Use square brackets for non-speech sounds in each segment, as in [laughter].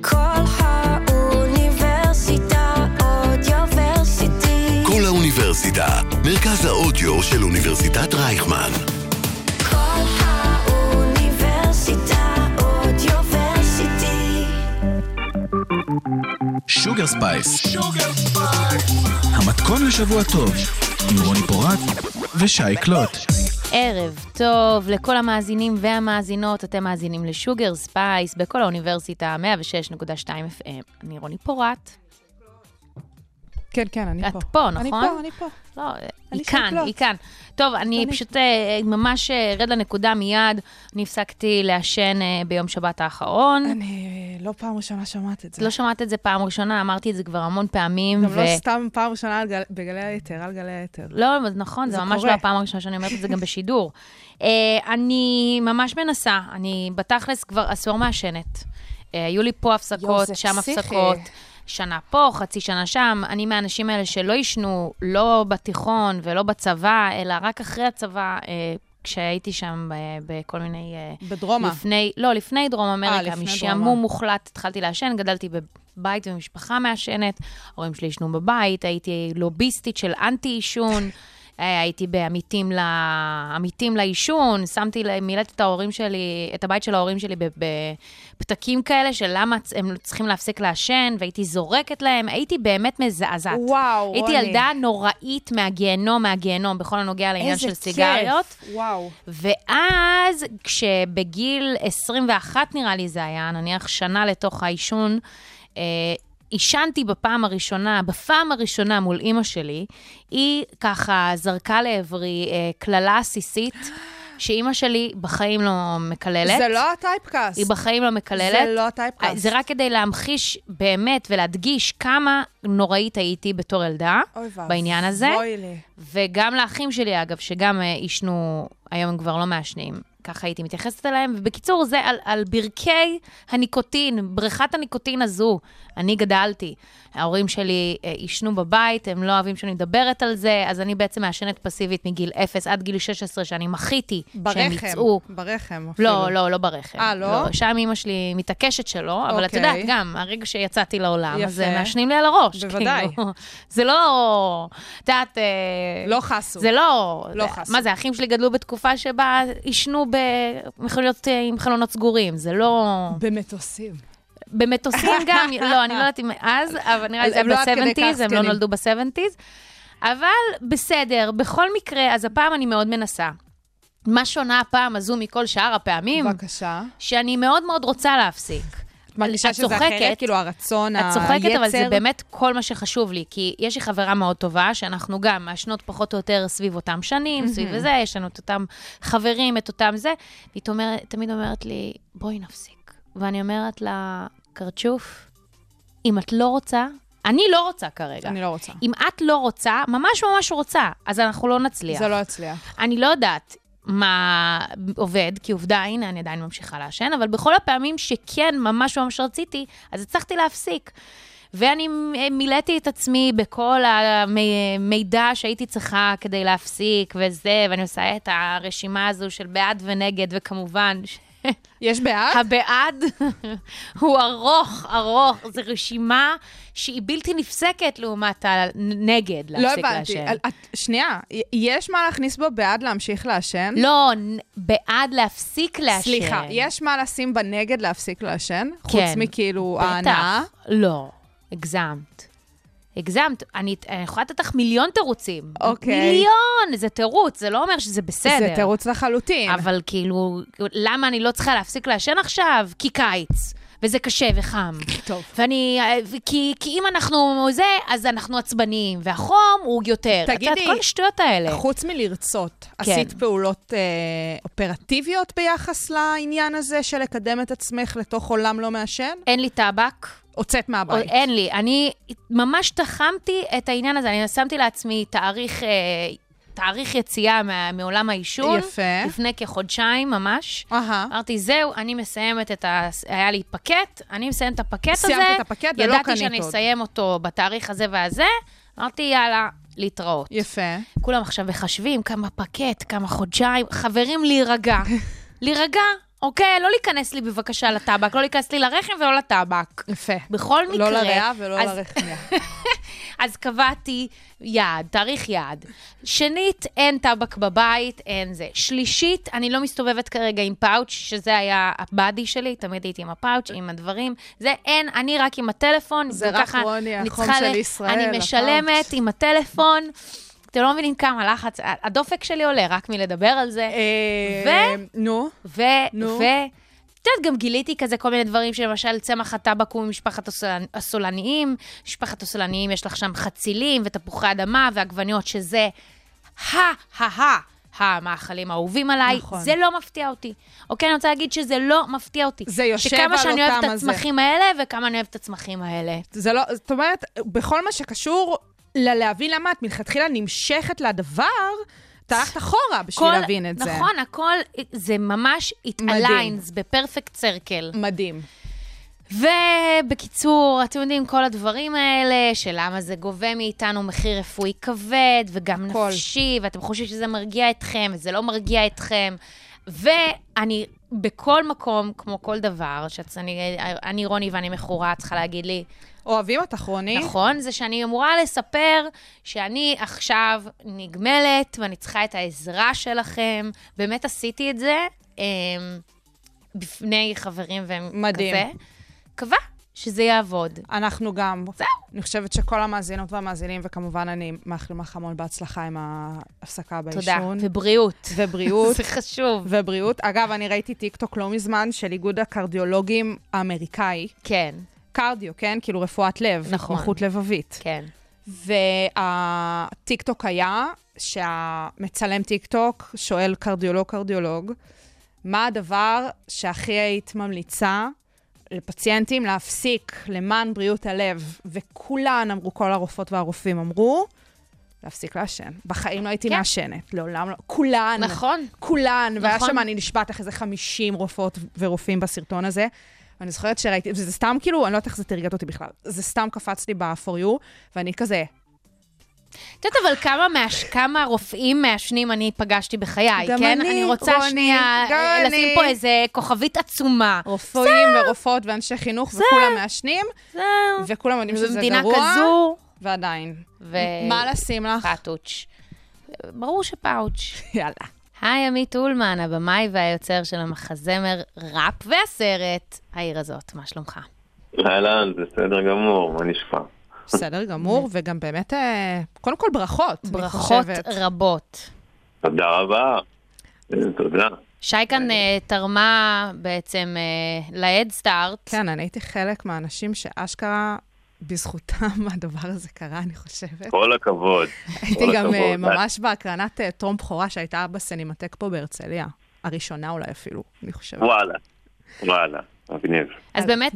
קול האוניברסיטה Audioversity. קול האוניברסיטה, מרכז האודיו של אוניברסיטת רייכמן. קול האוניברסיטה Audioversity. Sugar Space. המתכון לשבוע טוב, עם רוני פורט ושי קלוט. ערב טוב לכל המאזינים והמאזינות, אתם מאזינים ל Sugar Space בקול האוניברסיטה, 106.2 FM. אני רוני פורט. כן, כן, אני את פה. פה, נכון? אני פה, אני פה. לא, אני היא כאן. היא כאן. טוב, אני אני- פשוט אה, ממש ארד לנקודה מיד. אני הפסקתי לעשן אה, ביום שבת האחרון. אני לא פעם ראשונה שומעת את זה. לא שמעת את זה פעם ראשונה, אמרתי את זה כבר המון פעמים. גם ו- לא סתם פעם ראשונה גל- בגלי היתר, על גלי היתר. לא, נכון, זה זה ממש קורה. לא הפעם הראשונה שאני אומרת את זה גם בשידור. [laughs] אה, אני ממש מנסה, אני בתכלס כבר עשור מעשנת. אה, היו לי פה הפסקות, שם. הפסקות. שנה פה, חצי שנה שם. אני מהאנשים האלה שלא עישנו, לא בתיכון ולא בצבא, אלא רק אחרי הצבא, אה, כשהייתי שם בכל מיני... אה, בדרומא. לפני, לא, לפני דרום אמריקה, לפני משעמום דרומה. מוחלט התחלתי לעשן, גדלתי בבית ומשפחה מעשנת, ההורים שלי עישנו בבית, הייתי לוביסטית של אנטי-עישון, אה, הייתי בעמיתים ל... עמיתים לעישון, שמתי, מילאתי את ההורים שלי, את הבית של ההורים שלי בפתקים כאלה של למה הם צריכים להפסיק לעשן, והייתי זורקת להם, הייתי באמת מזעזעת. וואו, הייתי רוני. ילדה נוראית מהגיהנום, מהגיהנום, בכל הנוגע לעניין איזה של כיף. סיגריות. וואו. ואז, כשבגיל 21 נראה לי זה היה, נניח שנה לתוך העישון, אה, עישנתי בפעם הראשונה, בפעם הראשונה מול אימא שלי, היא ככה זרקה לעברי אה, קללה עסיסית, שאימא שלי בחיים לא מקללת. זה לא הטייפקאסט. היא בחיים לא מקללת. זה לא הטייפקאסט. זה רק כדי להמחיש באמת ולהדגיש כמה נוראית הייתי בתור ילדה אוי בעניין הזה. לי. וגם לאחים שלי, אגב, שגם אה, עישנו, היום הם כבר לא מעשנים. ככה הייתי מתייחסת אליהם. ובקיצור, זה על, על ברכי הניקוטין, בריכת הניקוטין הזו, אני גדלתי. ההורים שלי אה, עישנו בבית, הם לא אוהבים שאני מדברת על זה, אז אני בעצם מעשנת פסיבית מגיל 0 עד גיל 16, שאני מחיתי שהם ברחם. יצאו. ברחם אפילו. לא, לא, לא ברחם. אה, לא? שם אימא שלי מתעקשת שלא, אבל את אוקיי. יודעת, גם, הרגע שיצאתי לעולם, אז יפה. אה, מעשנים לי על הראש. בוודאי. כאילו. [laughs] זה לא, את יודעת... אה, לא חסו. זה לא... לא זה- חסו. מה זה, האחים שלי גדלו בתקופה שבה עישנו במכוניות אה, עם חלונות סגורים, זה לא... במטוסים. במטוסים גם, [laughs] לא, אני לא יודעת אם אז, אבל נראה לי זה לא היה כך ב-70's, הם לא זקנים. נולדו ב-70's. אבל בסדר, בכל מקרה, אז הפעם אני מאוד מנסה. מה שונה הפעם הזו מכל שאר הפעמים? בבקשה. שאני מאוד מאוד רוצה להפסיק. את מרגישה את שזה אחרת? צוחקת. כאילו הרצון, את היצר? צוחקת, אבל זה באמת כל מה שחשוב לי, כי יש לי חברה מאוד טובה, שאנחנו גם מעשנות פחות או יותר סביב אותם שנים, סביב זה, יש לנו את אותם חברים, את אותם זה, והיא תמיד אומרת לי, בואי נפסיק. ואני אומרת לה, קרצ'וף, אם את לא רוצה, אני לא רוצה כרגע. אני לא רוצה. אם את לא רוצה, ממש ממש רוצה, אז אנחנו לא נצליח. זה לא יצליח. אני לא יודעת מה עובד, כי עובדה, הנה, אני עדיין ממשיכה לעשן, אבל בכל הפעמים שכן ממש ממש רציתי, אז הצלחתי להפסיק. ואני מילאתי את עצמי בכל המידע שהייתי צריכה כדי להפסיק וזה, ואני עושה את הרשימה הזו של בעד ונגד, וכמובן, ש- יש בעד? הבעד [laughs] הוא ארוך, ארוך. זו רשימה שהיא בלתי נפסקת לעומת הנגד לא להפסיק הבנתי. לעשן. על- את- שנייה, יש מה להכניס בו בעד להמשיך לעשן? לא, בעד להפסיק לעשן. סליחה, יש מה לשים בנגד להפסיק לעשן? חוץ כן. מכאילו בטח. ההנאה? לא, הגזמת. הגזמת. אני אני יכולה לתת לך מיליון תירוצים. אוקיי. מיליון! זה תירוץ, זה לא אומר שזה בסדר. זה תירוץ לחלוטין. אבל כאילו, למה אני לא צריכה להפסיק לעשן עכשיו? כי קיץ. וזה קשה וחם. טוב. ואני, כי, כי אם אנחנו זה, אז אנחנו עצבניים, והחום הוא יותר. את תגידי, יודעת, כל השטויות האלה. חוץ מלרצות, כן. עשית פעולות אה, אופרטיביות ביחס לעניין הזה של לקדם את עצמך לתוך עולם לא מעשן? אין לי טבק, הוצאת מהבית. אין לי. אני ממש תחמתי את העניין הזה. אני שמתי לעצמי תאריך, אה, תאריך יציאה מה, מעולם העישון. יפה. לפני כחודשיים ממש. אהה. אמרתי, זהו, אני מסיימת את ה... היה לי פקט, אני מסיימת את הפקט הזה. סיימת את הפקט ולא ידעתי קנית שאני עוד. אסיים אותו בתאריך הזה והזה. אמרתי, יאללה, להתראות. יפה. כולם עכשיו מחשבים כמה פקט, כמה חודשיים. חברים, להירגע. להירגע. [laughs] אוקיי? לא להיכנס לי בבקשה לטבק, לא להיכנס לי לרחם ולא לטבק. יפה. בכל מקרה... לא לריאה ולא אז- לרחמיה. [laughs] אז קבעתי יעד, תאריך יעד. שנית, אין טבק בבית, אין זה. שלישית, אני לא מסתובבת כרגע עם פאוץ', שזה היה הבאדי שלי, תמיד הייתי עם הפאוץ', עם הדברים. זה אין, אני רק עם הטלפון. זה רק רוני, החום של ישראל, אני משלמת הפאוץ'. עם הטלפון. אתם לא מבינים כמה לחץ, הדופק שלי עולה רק מלדבר על זה. אה, נו, ו... נו. ו... את יודעת, גם גיליתי כזה כל מיני דברים, שלמשל צמח הטבק הוא ממשפחת הסולנ- הסולניים. משפחת הסולניים, יש לך שם חצילים ותפוחי אדמה ועגבניות, שזה ה-ה-ה. המאכלים האהובים עליי, נכון. זה לא מפתיע אותי. אוקיי, אני רוצה להגיד שזה לא מפתיע אותי. זה יושב שכמה על שאני אוהבת אותם את הזה. הצמחים האלה, וכמה אני אוהבת את הצמחים האלה. זה לא, זאת אומרת, בכל מה שקשור ללהבין למה את מלכתחילה נמשכת לדבר, את הלכת אחורה בשביל כל- להבין את זה. נכון, הכל, זה ממש it aligns בפרפקט סרקל. מדהים. ובקיצור, אתם יודעים, כל הדברים האלה, של למה זה גובה מאיתנו מחיר רפואי כבד, וגם הכל. נפשי, ואתם חושבים שזה מרגיע אתכם, וזה לא מרגיע אתכם. ואני, בכל מקום, כמו כל דבר, שאני אני רוני ואני מכורה, צריכה להגיד לי, אוהבים אותך, רוני. נכון? זה שאני אמורה לספר שאני עכשיו נגמלת ואני צריכה את העזרה שלכם. באמת עשיתי את זה אמ, בפני חברים מדהים. וכזה. מקווה שזה יעבוד. אנחנו גם. זהו. אני חושבת שכל המאזינות והמאזינים, וכמובן אני מאחלים לך המון בהצלחה עם ההפסקה תודה. בעישון. ובריאות. ובריאות. [laughs] זה חשוב. ובריאות. אגב, אני ראיתי טיקטוק לא מזמן של איגוד הקרדיולוגים האמריקאי. כן, קרדיו, כן? כאילו רפואת לב. נכון. התמחות לבבית. כן. והטיקטוק היה שהמצלם טיקטוק שואל קרדיולוג-קרדיולוג, מה הדבר שהכי היית ממליצה לפציינטים להפסיק למען בריאות הלב? וכולן אמרו, כל הרופאות והרופאים אמרו, להפסיק לעשן. בחיים לא הייתי כן. מעשנת, לעולם לא. כולן. נכון. כולן. והיה נכון. שם, אני נשבעת לך איזה 50 רופאות ורופאים בסרטון הזה. ואני זוכרת שראיתי, וזה סתם כאילו, אני לא יודעת איך זה תרגט אותי בכלל. זה סתם קפץ לי ב-for you, ואני כזה, את יודעת אבל כמה, מעש... כמה רופאים מעשנים אני פגשתי בחיי, גם כן? אני, אני רוצה רוני, שנייה גם אה, אני. לשים פה איזה כוכבית עצומה. רופאים ורופאות ואנשי חינוך, וכולם מעשנים, זהו. וכולם יודעים שזה גרוע, כזו, ועדיין. ו... מה לשים לך? פאטוץ'. ברור שפאוץ'. יאללה. היי, עמית אולמן, הבמאי והיוצר של המחזמר ראפ והסרט, העיר הזאת, מה שלומך? אהלן, בסדר גמור, מה נשמע? בסדר גמור, וגם באמת, אה, קודם כל ברכות, ברכות. רבות. תודה רבה. אה, תודה. שייקן אה, תרמה בעצם אה, להדסטארט. כן, אני הייתי חלק מהאנשים שאשכרה, בזכותם [laughs] הדבר הזה קרה, אני חושבת. כל הכבוד. הייתי כל גם הכבוד. ממש בהקרנת טרום בכורה שהייתה בסינמטק פה בהרצליה. הראשונה אולי אפילו, אני חושבת. וואלה, וואלה, מגניב. אז אז באמת,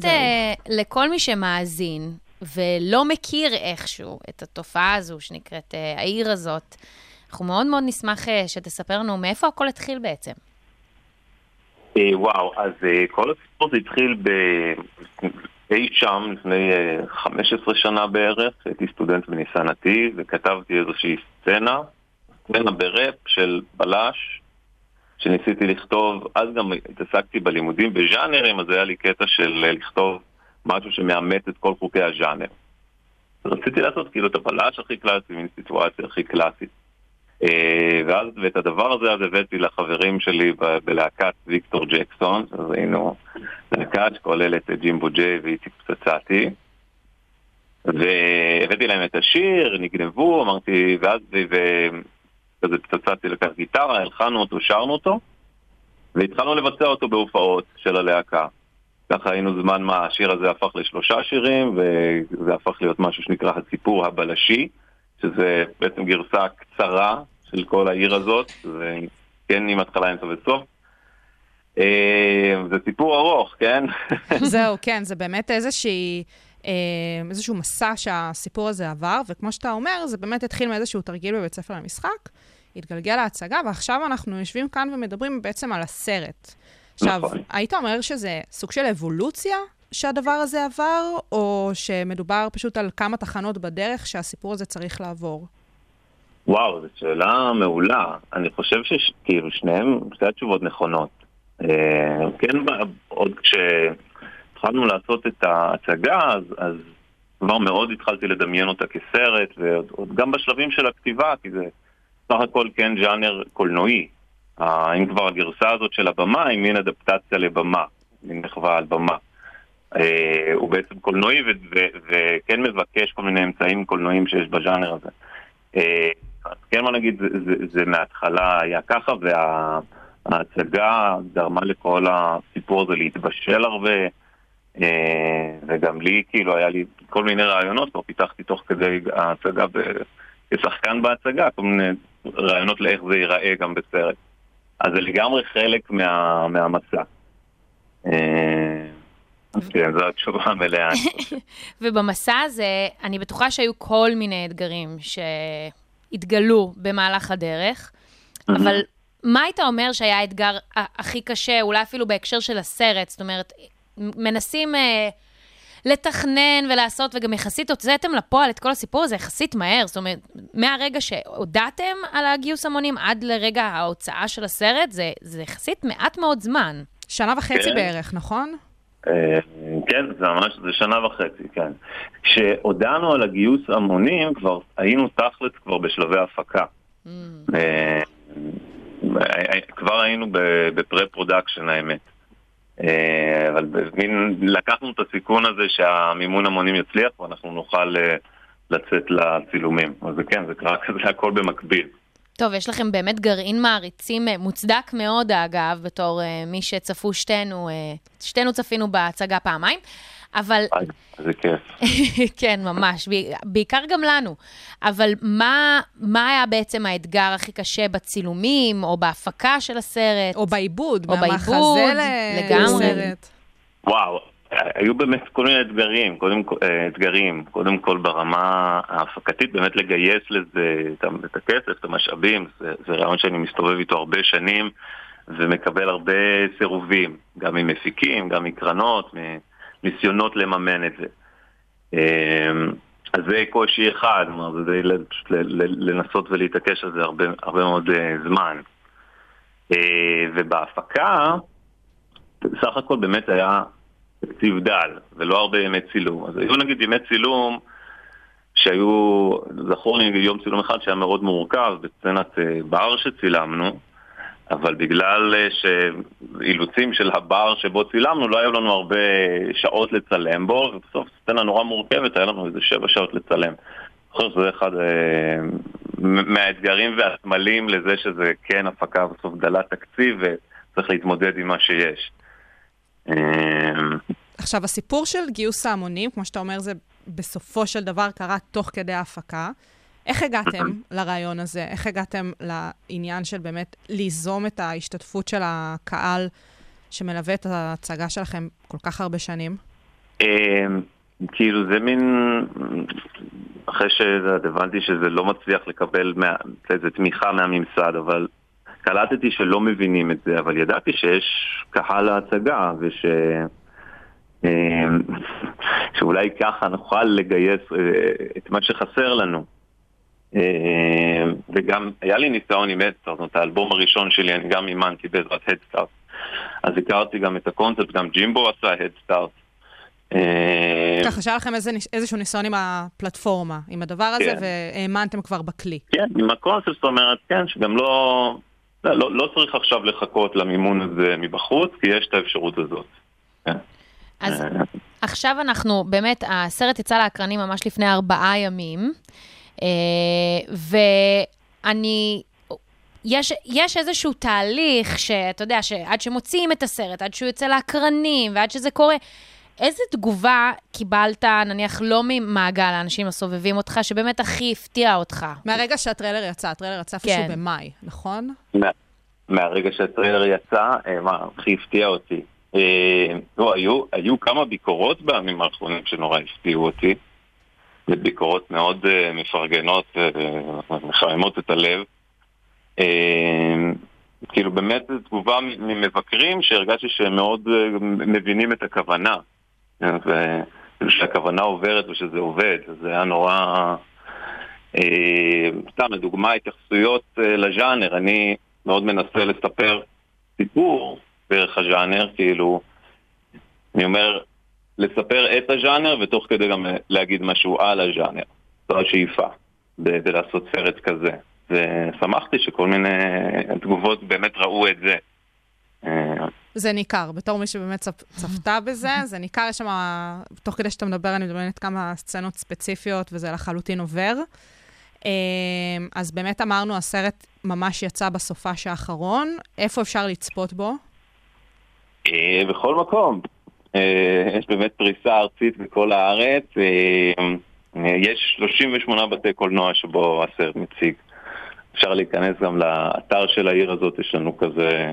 לכל מי שמאזין ולא מכיר איכשהו את התופעה הזו שנקראת אה, העיר הזאת, אנחנו מאוד מאוד נשמח אה, שתספר לנו מאיפה הכל התחיל בעצם. אה, וואו, אז כל הסיפור הזה התחיל ב... אי שם לפני אה, 15 שנה בערך, הייתי סטודנט בניסן נתיב וכתבתי איזושהי סצנה, סצנה בראפ של בלש, שניסיתי לכתוב, אז גם התעסקתי בלימודים בז'אנרים, אז היה לי קטע של לכתוב משהו שמאמץ את כל חוקי הז'אנר. רציתי לעשות כאילו את הבלש הכי קלאסי, מין סיטואציה הכי קלאסית. אה, ואז, ואת הדבר הזה אז הבאתי לחברים שלי ב- בלהקת ויקטור ג'קסון, אז היינו להקה שכוללת את ג'ימבו ג'יי ואיציק פצצתי. והבאתי להם את השיר, נגנבו, אמרתי, ואז וכזה פצצתי לקח גיטרה, הלחנו אותו, שרנו אותו, והתחלנו לבצע אותו בהופעות של הלהקה. ככה היינו זמן מה, השיר הזה הפך לשלושה שירים, וזה הפך להיות משהו שנקרא הסיפור הבלשי, שזה בעצם גרסה קצרה של כל העיר הזאת, זה כן עם התחלה, אמצע וסוף. אה, זה סיפור ארוך, כן? [laughs] זהו, כן, זה באמת איזושהי, אה, איזשהו מסע שהסיפור הזה עבר, וכמו שאתה אומר, זה באמת התחיל מאיזשהו תרגיל בבית ספר למשחק, התגלגל להצגה, ועכשיו אנחנו יושבים כאן ומדברים בעצם על הסרט. עכשיו, נכון. היית אומר שזה סוג של אבולוציה שהדבר הזה עבר, או שמדובר פשוט על כמה תחנות בדרך שהסיפור הזה צריך לעבור? וואו, זו שאלה מעולה. אני חושב שכאילו שניהם, שתי התשובות נכונות. אה, כן, עוד כשהתחלנו לעשות את ההצגה, אז, אז כבר מאוד התחלתי לדמיין אותה כסרט, ועוד עוד גם בשלבים של הכתיבה, כי זה סך הכל כן ז'אנר קולנועי. אה, אם כבר הגרסה הזאת של הבמה היא מין אדפטציה לבמה, מין מחווה על במה. אה, הוא בעצם קולנועי וכן מבקש כל מיני אמצעים קולנועיים שיש בז'אנר הזה. אה, אז כן, מה נגיד, זה, מההתחלה היה ככה, וההצגה גרמה לכל הסיפור הזה להתבשל הרבה, אה, וגם לי, כאילו, היה לי כל מיני רעיונות, כבר פיתחתי תוך כדי ההצגה, כשחקן בהצגה, כל מיני רעיונות לאיך זה ייראה גם בסרט. אז זה לגמרי חלק מה, מהמסע. אה, כן, זו התשובה המלאה. [laughs] ובמסע הזה, אני בטוחה שהיו כל מיני אתגרים שהתגלו במהלך הדרך, אבל מה היית אומר שהיה האתגר הכי קשה, אולי אפילו בהקשר של הסרט? זאת אומרת, מנסים אה, לתכנן ולעשות, וגם יחסית הוצאתם לפועל את כל הסיפור הזה יחסית מהר. זאת אומרת, מהרגע שהודעתם על הגיוס המונים עד לרגע ההוצאה של הסרט, זה, זה יחסית מעט מאוד זמן. שנה וחצי כן. בערך, נכון? אה, כן, זה ממש, זה שנה וחצי, כן. כשהודענו על הגיוס המונים, כבר היינו תכלס כבר בשלבי הפקה. אה, אה, כבר היינו ב pre-production האמת. אה, אבל במין, לקחנו את הסיכון הזה שהמימון המונים יצליח ואנחנו נוכל אה, לצאת לצילומים. אז כן, זה קרה כזה הכל במקביל. טוב, יש לכם באמת גרעין מעריצים אה, מוצדק מאוד, אגב, בתור מי שצפו שתינו, שתינו צפינו בהצגה פעמיים, אבל זה כיף. [laughs] כן, ממש, בעיקר גם לנו. אבל מה, מה היה בעצם האתגר הכי קשה בצילומים, או בהפקה של הסרט? או בעיבוד, או מהמחזה בעיבוד, לגמרי. לסרט. וואו, היו באמת כל מיני אתגרים, קודם כל, אה, אתגרים, קודם כל ברמה ההפקתית, באמת לגייס לזה את הכסף, את המשאבים, זה, זה רעיון שאני מסתובב איתו הרבה שנים ומקבל הרבה סירובים, גם ממפיקים, גם מקרנות, מניסיונות לממן את זה. אה, אז זה קושי אחד, זה פשוט לנסות ולהתעקש על זה הרבה, הרבה מאוד אה, זמן. אה, ובהפקה, בסך הכל באמת היה תקציב דל, ולא הרבה ימי צילום. אז היו נגיד ימי צילום שהיו, זכור לי יום צילום אחד שהיה מאוד מורכב בסצנת אה, בר שצילמנו, אבל בגלל אה, שאילוצים של הבר שבו צילמנו, לא היו לנו הרבה שעות לצלם בו, ובסוף סצנה נורא מורכבת, היה לנו איזה שבע שעות לצלם. אני חושב שזה אחד אה, מהאתגרים והסמלים לזה שזה כן הפקה בסוף דלת תקציב וצריך להתמודד עם מה שיש. אה, עכשיו, הסיפור של גיוס ההמונים, כמו שאתה אומר, זה בסופו של דבר קרה תוך כדי ההפקה. איך הגעתם לרעיון הזה? איך הגעתם לעניין של באמת ליזום את ההשתתפות של הקהל שמלווה את ההצגה שלכם כל כך הרבה שנים? אה, כאילו זה מין, אחרי שהבנתי שזה לא מצליח לקבל איזה תמיכה מהממסד, אבל קלטתי שלא מבינים את זה, אבל ידעתי שיש קהל להצגה וש... אה, שאולי ככה נוכל לגייס אה, את מה שחסר לנו. אה, וגם היה לי ניסיון עם הדסטארט, זאת אומרת, האלבום הראשון שלי אני גם אימנתי בעזרת הדסטארט. אז הכרתי גם את הקונספט, גם ג'ימבו עשה הדסטארט. אה, ככה שהיה לכם איזה, איזשהו ניסיון עם הפלטפורמה, עם הדבר הזה, כן. והאמנתם כבר בכלי. כן, עם הקונספט, זאת אומרת, כן, שגם לא, לא, לא, לא צריך עכשיו לחכות למימון הזה מבחוץ, כי יש את האפשרות הזאת. כן. אז אה, עכשיו אנחנו, באמת, הסרט יצא לאקרנים ממש לפני ארבעה ימים, ואני... יש, יש איזשהו תהליך שאתה יודע, שעד שמוציאים את הסרט, עד שהוא יוצא לאקרנים ועד שזה קורה, איזה תגובה קיבלת, נניח, לא ממעגל האנשים הסובבים אותך, שבאמת הכי הפתיע אותך? מהרגע שהטריילר יצא, הטריילר יצא כן. איפשהו במאי, נכון? מה- מהרגע שהטריילר יצא, אה, מה הכי הפתיע אותי. אה, לא, היו, היו כמה ביקורות בימים האחרונים שנורא הפתיעו אותי. זה ביקורות מאוד אה, מפרגנות ומחממות את הלב. אה, כאילו באמת זו תגובה ממבקרים שהרגשתי שהם מאוד אה, מבינים את הכוונה. אה, ושהכוונה עוברת ושזה עובד, זה היה נורא... אה, סתם, לדוגמה, התייחסויות אה, לז'אנר, אני מאוד מנסה לספר סיפור דרך הז'אנר, כאילו, אני אומר, לספר את הז'אנר ותוך כדי גם להגיד משהו על הז'אנר. זו השאיפה, בלעשות סרט כזה. ושמחתי שכל מיני תגובות באמת ראו את זה. אה, זה ניכר, בתור מי שבאמת צפ, צפתה בזה, זה ניכר, יש שם, תוך כדי שאתה מדבר, אני מדברת כמה סצנות ספציפיות, וזה לחלוטין עובר. אה, אז באמת אמרנו, הסרט ממש יצא בסופש האחרון. איפה אפשר לצפות בו? אה, בכל מקום. אה, יש באמת פריסה ארצית בכל הארץ. אה, יש 38 בתי קולנוע שבו הסרט מציג. אפשר להיכנס גם לאתר של העיר הזאת, יש לנו כזה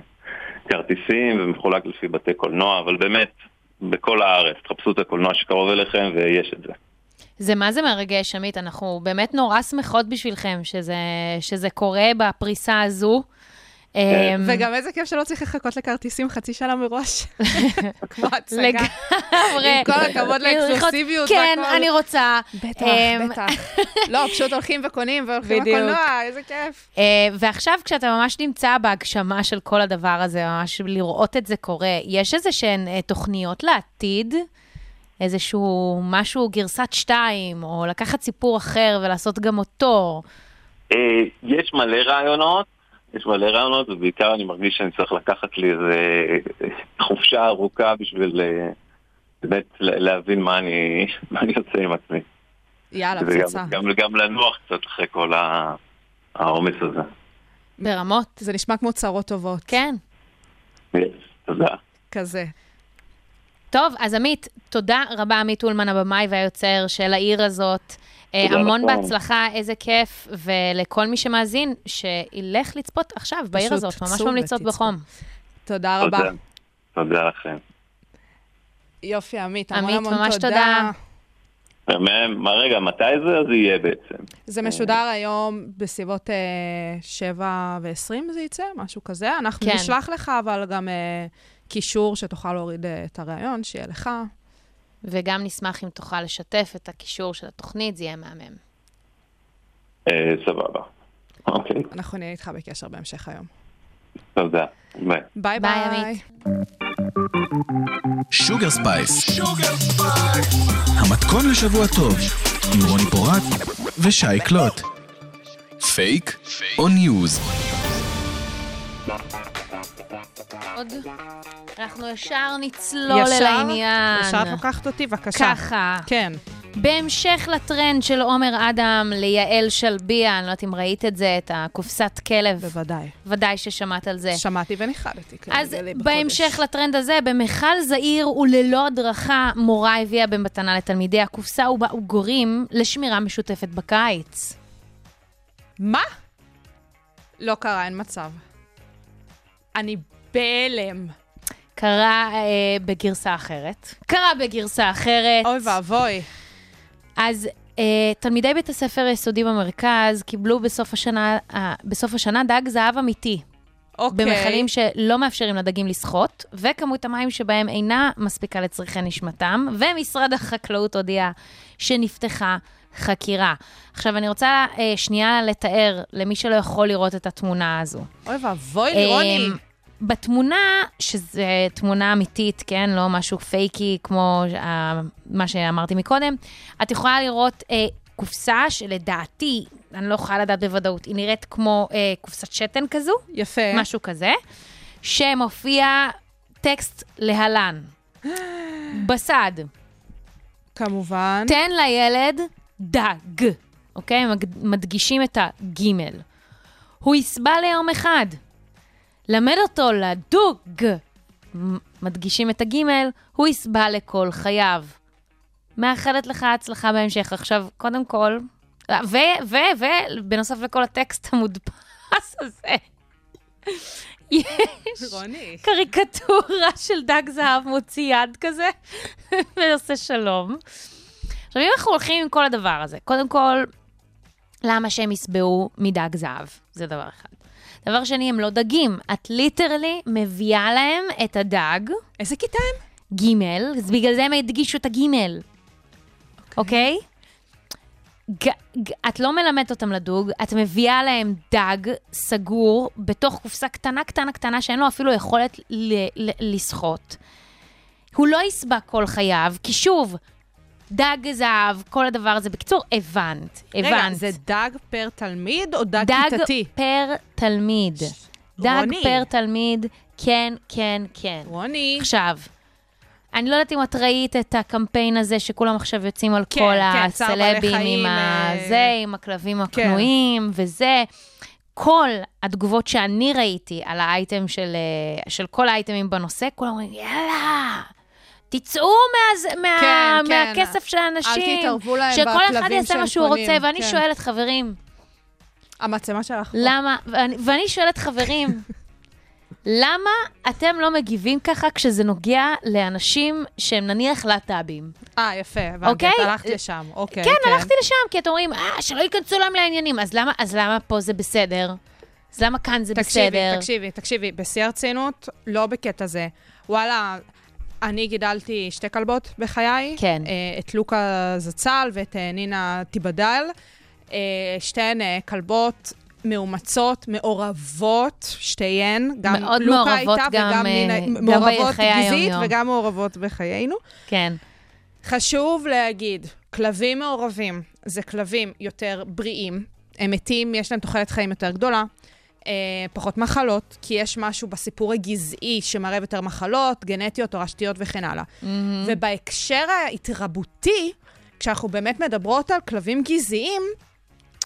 כרטיסים ומחולק לפי בתי קולנוע, אבל באמת, בכל הארץ, תחפשו את הקולנוע שקרוב אליכם ויש את זה. זה מה זה מרגש, עמית? אנחנו באמת נורא שמחות בשבילכם שזה, שזה קורה בפריסה הזו. אמ, וגם איזה כיף שלא צריך לחכות לכרטיסים חצי שנה מראש. [laughs] כמו הצגה. לגמרי. עם כל הכבוד לאקסקלוסיביות כן. אני רוצה. בטח, אמ, בטח. [laughs] לא, פשוט הולכים וקונים והולכים. לקולנוע, איזה כיף. אה, ועכשיו, כשאתה ממש נמצא בהגשמה של כל הדבר הזה, ממש לראות את זה קורה, יש איזה שהן אה, תוכניות לעתיד? איזשהו משהו, גרסת שתיים, או לקחת סיפור אחר ולעשות גם אותו. אה, יש מלא רעיונות, יש מלא רעיונות, ובעיקר אני מרגיש שאני צריך לקחת לי איזה חופשה ארוכה בשביל אה, באמת להבין מה אני, [laughs] מה אני עושה עם עצמי. יאללה, וגם- פצצה. גם, גם לנוח קצת אחרי כל העומס הזה. ברמות. זה נשמע כמו צרות טובות. כן. Yes, תודה. כזה. טוב, אז עמית, תודה רבה, עמית אולמן, הבמאי והיוצר של העיר הזאת. אה, תודה המון לכם. בהצלחה, איזה כיף, ולכל מי שמאזין, שילך לצפות עכשיו בעיר הזאת, ממש ממליצות. בחום. תודה רבה. תודה. תודה לכם. יופי, עמית, המון עמית, המון ממש תודה. תודה. מה, רגע, מתי זה? אז יהיה בעצם. זה משודר היום בסביבות אה, 7 ו-20 זה יצא, משהו כזה. אנחנו כן. נשלח לך אבל גם אה, קישור שתוכל להוריד אה, את הראיון, שיהיה לך. וגם נשמח אם תוכל לשתף את הקישור של התוכנית, זה יהיה מהמם. אה, סבבה. אוקיי, אנחנו נהיה איתך בקשר בהמשך היום. תודה. ביי. ביי ביי. Sugar Space. המתכון לשבוע טוב, עם רוני פורט ושי קלוט. פייק או news? עוד, אנחנו ישר נצלול אל העניין. ישר את לוקחת אותי, בבקשה. ככה, כן. בהמשך לטרנד של עומר אדם ליעל שלביה, אני לא יודעת אם ראית את זה, את הקופסת כלב, בוודאי. ודאי ששמעת על זה. שמעתי ונחרדתי. כן, אז. בהמשך לטרנד הזה, במכל זעיר וללא הדרכה, מורה הביאה במתנה לתלמידיה קופסה ובה אוגרים לשמירה משותפת בקיץ. מה? לא קרה, אין מצב. אני בהלם. קרה אה, בגרסה אחרת. קרה בגרסה אחרת. אוי ואבוי. אז אה, תלמידי בית הספר היסודי במרכז קיבלו בסוף השנה, אה, בסוף השנה דג זהב אמיתי. אוקיי. במכלים שלא מאפשרים לדגים לשחות, וכמות המים שבהם אינה מספיקה לצרכי נשמתם, ומשרד החקלאות הודיע שנפתחה חקירה. עכשיו, אני רוצה אה, שנייה לתאר למי שלא יכול לראות את התמונה הזו. אוי ואבוי, לירוני. אמ, בתמונה, שזו תמונה אמיתית, כן? לא משהו פייקי כמו אה, מה שאמרתי מקודם, את יכולה לראות אה, קופסה שלדעתי, אני לא יכולה לדעת בוודאות, היא נראית כמו אה, קופסת שתן כזו, יפה. משהו כזה, שמופיע טקסט להלן. [gasps] בסד, כמובן. תן לילד דג, אוקיי? מדגישים את הגימל. הוא יסבע ליום אחד. למד אותו לדוג, מדגישים את הגימל, הוא יסבע לכל חייו. מאחלת לך הצלחה בהמשך. עכשיו, קודם כל, ו, ו, ו, בנוסף לכל הטקסט המודפס הזה, יש רוני. קריקטורה של דג זהב מוציא יד כזה, [laughs] ועושה שלום. עכשיו, אם אנחנו הולכים עם כל הדבר הזה, קודם כל, למה שהם יסבעו מדג זהב? זה דבר אחד. דבר שני, הם לא דגים. את ליטרלי מביאה להם את הדג, איזה כיתה הם? גימל, אז בגלל זה הם הדגישו את הגימל, אוקיי? ג- ג- את לא מלמדת אותם לדוג, את מביאה להם דג סגור בתוך קופסה קטנה, קטנה, קטנה, שאין לו אפילו יכולת ל- ל- לשחות. הוא לא יסבע כל חייו, כי שוב, דג זהב, כל הדבר הזה. בקיצור, הבנת, הבנת. רגע, זה דג פר תלמיד או דג, דג כיתתי? פר תלמיד. דג רוני. פר תלמיד, כן, כן, כן. רוני. עכשיו, אני לא יודעת אם את ראית את הקמפיין הזה שכולם עכשיו יוצאים על כן, כל כן, הסלבים עם אה, הזה, עם הכלבים כן. הכנועים וזה. כל התגובות שאני ראיתי על האייטם של, אה, של כל האייטמים בנושא, כולם אומרים, יאללה, תצאו מה, מה, כן, כן. מהכסף של האנשים. אל תתערבו להם שכל אחד בכלבים יעשה שהם מה שהוא קונים, רוצה, ואני כן. שואלת, חברים, המצלמה שלך. למה, ואני, ואני שואלת חברים, [laughs] למה אתם לא מגיבים ככה כשזה נוגע לאנשים שהם נניח להט"בים? אה, יפה, הבנתי, אוקיי? את הלכת לשם. אוקיי, כן, הלכתי לשם, כי אתם אומרים, אה, שלא ייכנסו להם לעניינים. אז למה, אז למה פה זה בסדר? אז למה כאן זה תקשיבי, בסדר? תקשיבי, תקשיבי, בשיא הרצינות, לא בקטע זה. וואלה, אני גידלתי שתי כלבות בחיי. כן. אה, את לוקה זצ"ל ואת אה, נינה תיבדל. אה, שתיהן כלבות מאומצות, מעורבות, שתיהן. גם מאוד לוקה מעורבות הייתה גם, וגם נינה, גם מעורבות היום-יום. וגם מעורבות בחיינו. כן. חשוב להגיד, כלבים מעורבים זה כלבים יותר בריאים, הם מתים, יש להם תוחלת חיים יותר גדולה, אה, פחות מחלות, כי יש משהו בסיפור הגזעי שמערב יותר מחלות, גנטיות, תורשתיות וכן הלאה. ובהקשר ההתרבותי, כשאנחנו באמת מדברות על כלבים גזעיים,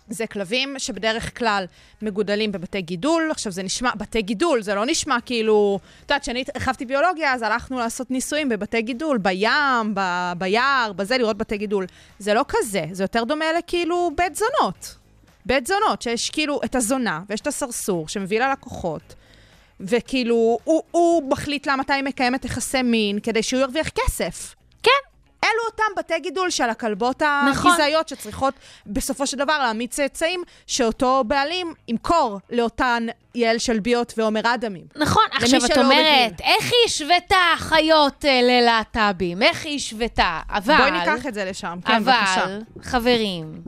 זה כלבים שבדרך כלל מגודלים בבתי גידול. עכשיו, זה נשמע, בתי גידול, זה לא נשמע כאילו... את יודעת, כשאני הרחבתי ביולוגיה, אז הלכנו לעשות ניסויים בבתי גידול, בים, ב, ביער, בזה, לראות בתי גידול. זה לא כזה, זה יותר דומה לכאילו בית זונות. בית זונות, שיש כאילו את הזונה, ויש את הסרסור שמביא ללקוחות, וכאילו, הוא, הוא מחליט לה מתי היא מקיימת יחסי מין, כדי שהוא ירוויח כסף. כן. אלו אותם בתי גידול של הכלבות נכון. הגזעיות שצריכות בסופו של דבר להעמיד צאצאים שאותו בעלים ימכור לאותן יעל שלביות ועומר אדמים. נכון, עכשיו את אומרת, מבין. איך היא השוותה חיות אה, ללהט"בים? איך היא השוותה? אבל... בואי ניקח את זה לשם, כן, בבקשה. אבל, חברים,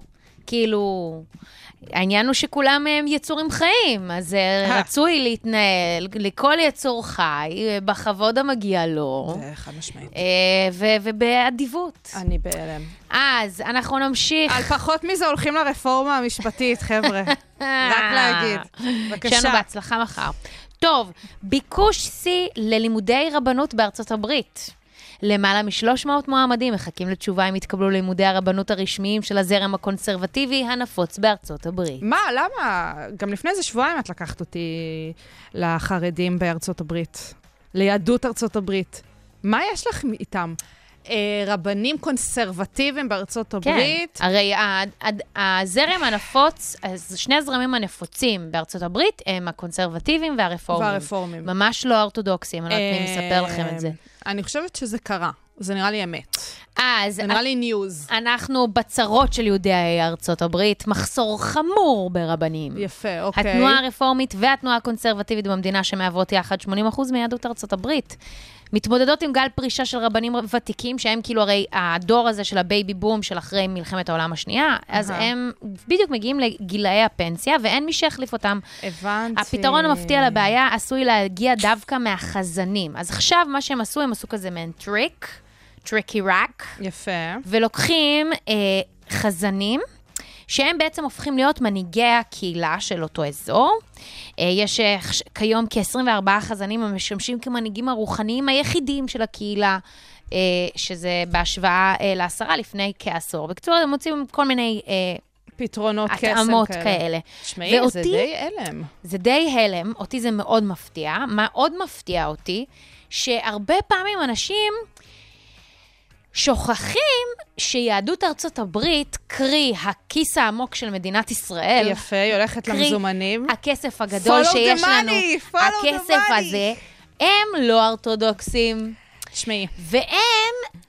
כאילו, העניין הוא שכולם הם יצורים חיים, אז אה, אה. רצוי להתנהל לכל יצור חי אה, בכבוד המגיע לו, זה חד משמעית. אה, ובאדיבות. אני בהלם. אז אנחנו נמשיך. על פחות מזה הולכים לרפורמה המשפטית, חבר'ה. [laughs] רק להגיד. בבקשה. שיהיה לנו בהצלחה מחר. טוב, ביקוש שיא ללימודי רבנות בארצות הברית. למעלה מ-300 מועמדים מחכים לתשובה אם יתקבלו ללימודי הרבנות הרשמיים של הזרם הקונסרבטיבי הנפוץ בארצות הברית. מה, למה? גם לפני איזה שבועיים את לקחת אותי לחרדים בארצות הברית, ליהדות ארצות הברית. מה יש לך איתם? אה, רבנים קונסרבטיביים בארצות הברית? כן, הרי הזרם הנפוץ, אז שני הזרמים הנפוצים בארצות הברית הם הקונסרבטיביים והרפורמים. והרפורמים. ממש לא אורתודוקסים, אני לא יודעת מי מספר לכם את זה. אה, אני חושבת שזה קרה. זה נראה לי אמת. אז זה נראה לי news. אנחנו בצרות של יהודי ארצות הברית, מחסור חמור ברבנים. יפה, אוקיי. התנועה הרפורמית והתנועה הקונסרבטיבית במדינה שמהוות יחד 80% מיהדות ארצות הברית. מתמודדות עם גל פרישה של רבנים ותיקים, שהם כאילו הרי הדור הזה של ה baby boom של אחרי מלחמת העולם השנייה, אז. הם בדיוק מגיעים לגילאי הפנסיה, ואין מי שיחליף אותם. הבנתי. הפתרון המפתיע לבעיה עשוי להגיע דווקא מהחזנים. אז עכשיו מה שהם עשו, הם עשו כזה מעין טריק, טריקי ראק, יפה. ולוקחים אה, חזנים, שהם בעצם הופכים להיות מנהיגי הקהילה של אותו אזור. אה, יש אה, כיום כ-24 חזנים המשמשים כמנהיגים הרוחניים היחידים של הקהילה. אה, שזה בהשוואה אה, לעשרה לפני כעשור. בקיצור, הם מוצאים כל מיני פתרונות קסם כאלה. התאמות כאלה. תשמעי, זה די הלם. זה די הלם, אותי זה מאוד מפתיע. מה עוד מפתיע אותי? שהרבה פעמים אנשים שוכחים שיהדות ארצות הברית, קרי הכיס העמוק של מדינת ישראל, יפה, היא הולכת קרי, למזומנים. הכסף הגדול Follow the שיש לנו, money, follow the הכסף money. הזה, הם לא אורתודוקסים, תשמעי, והם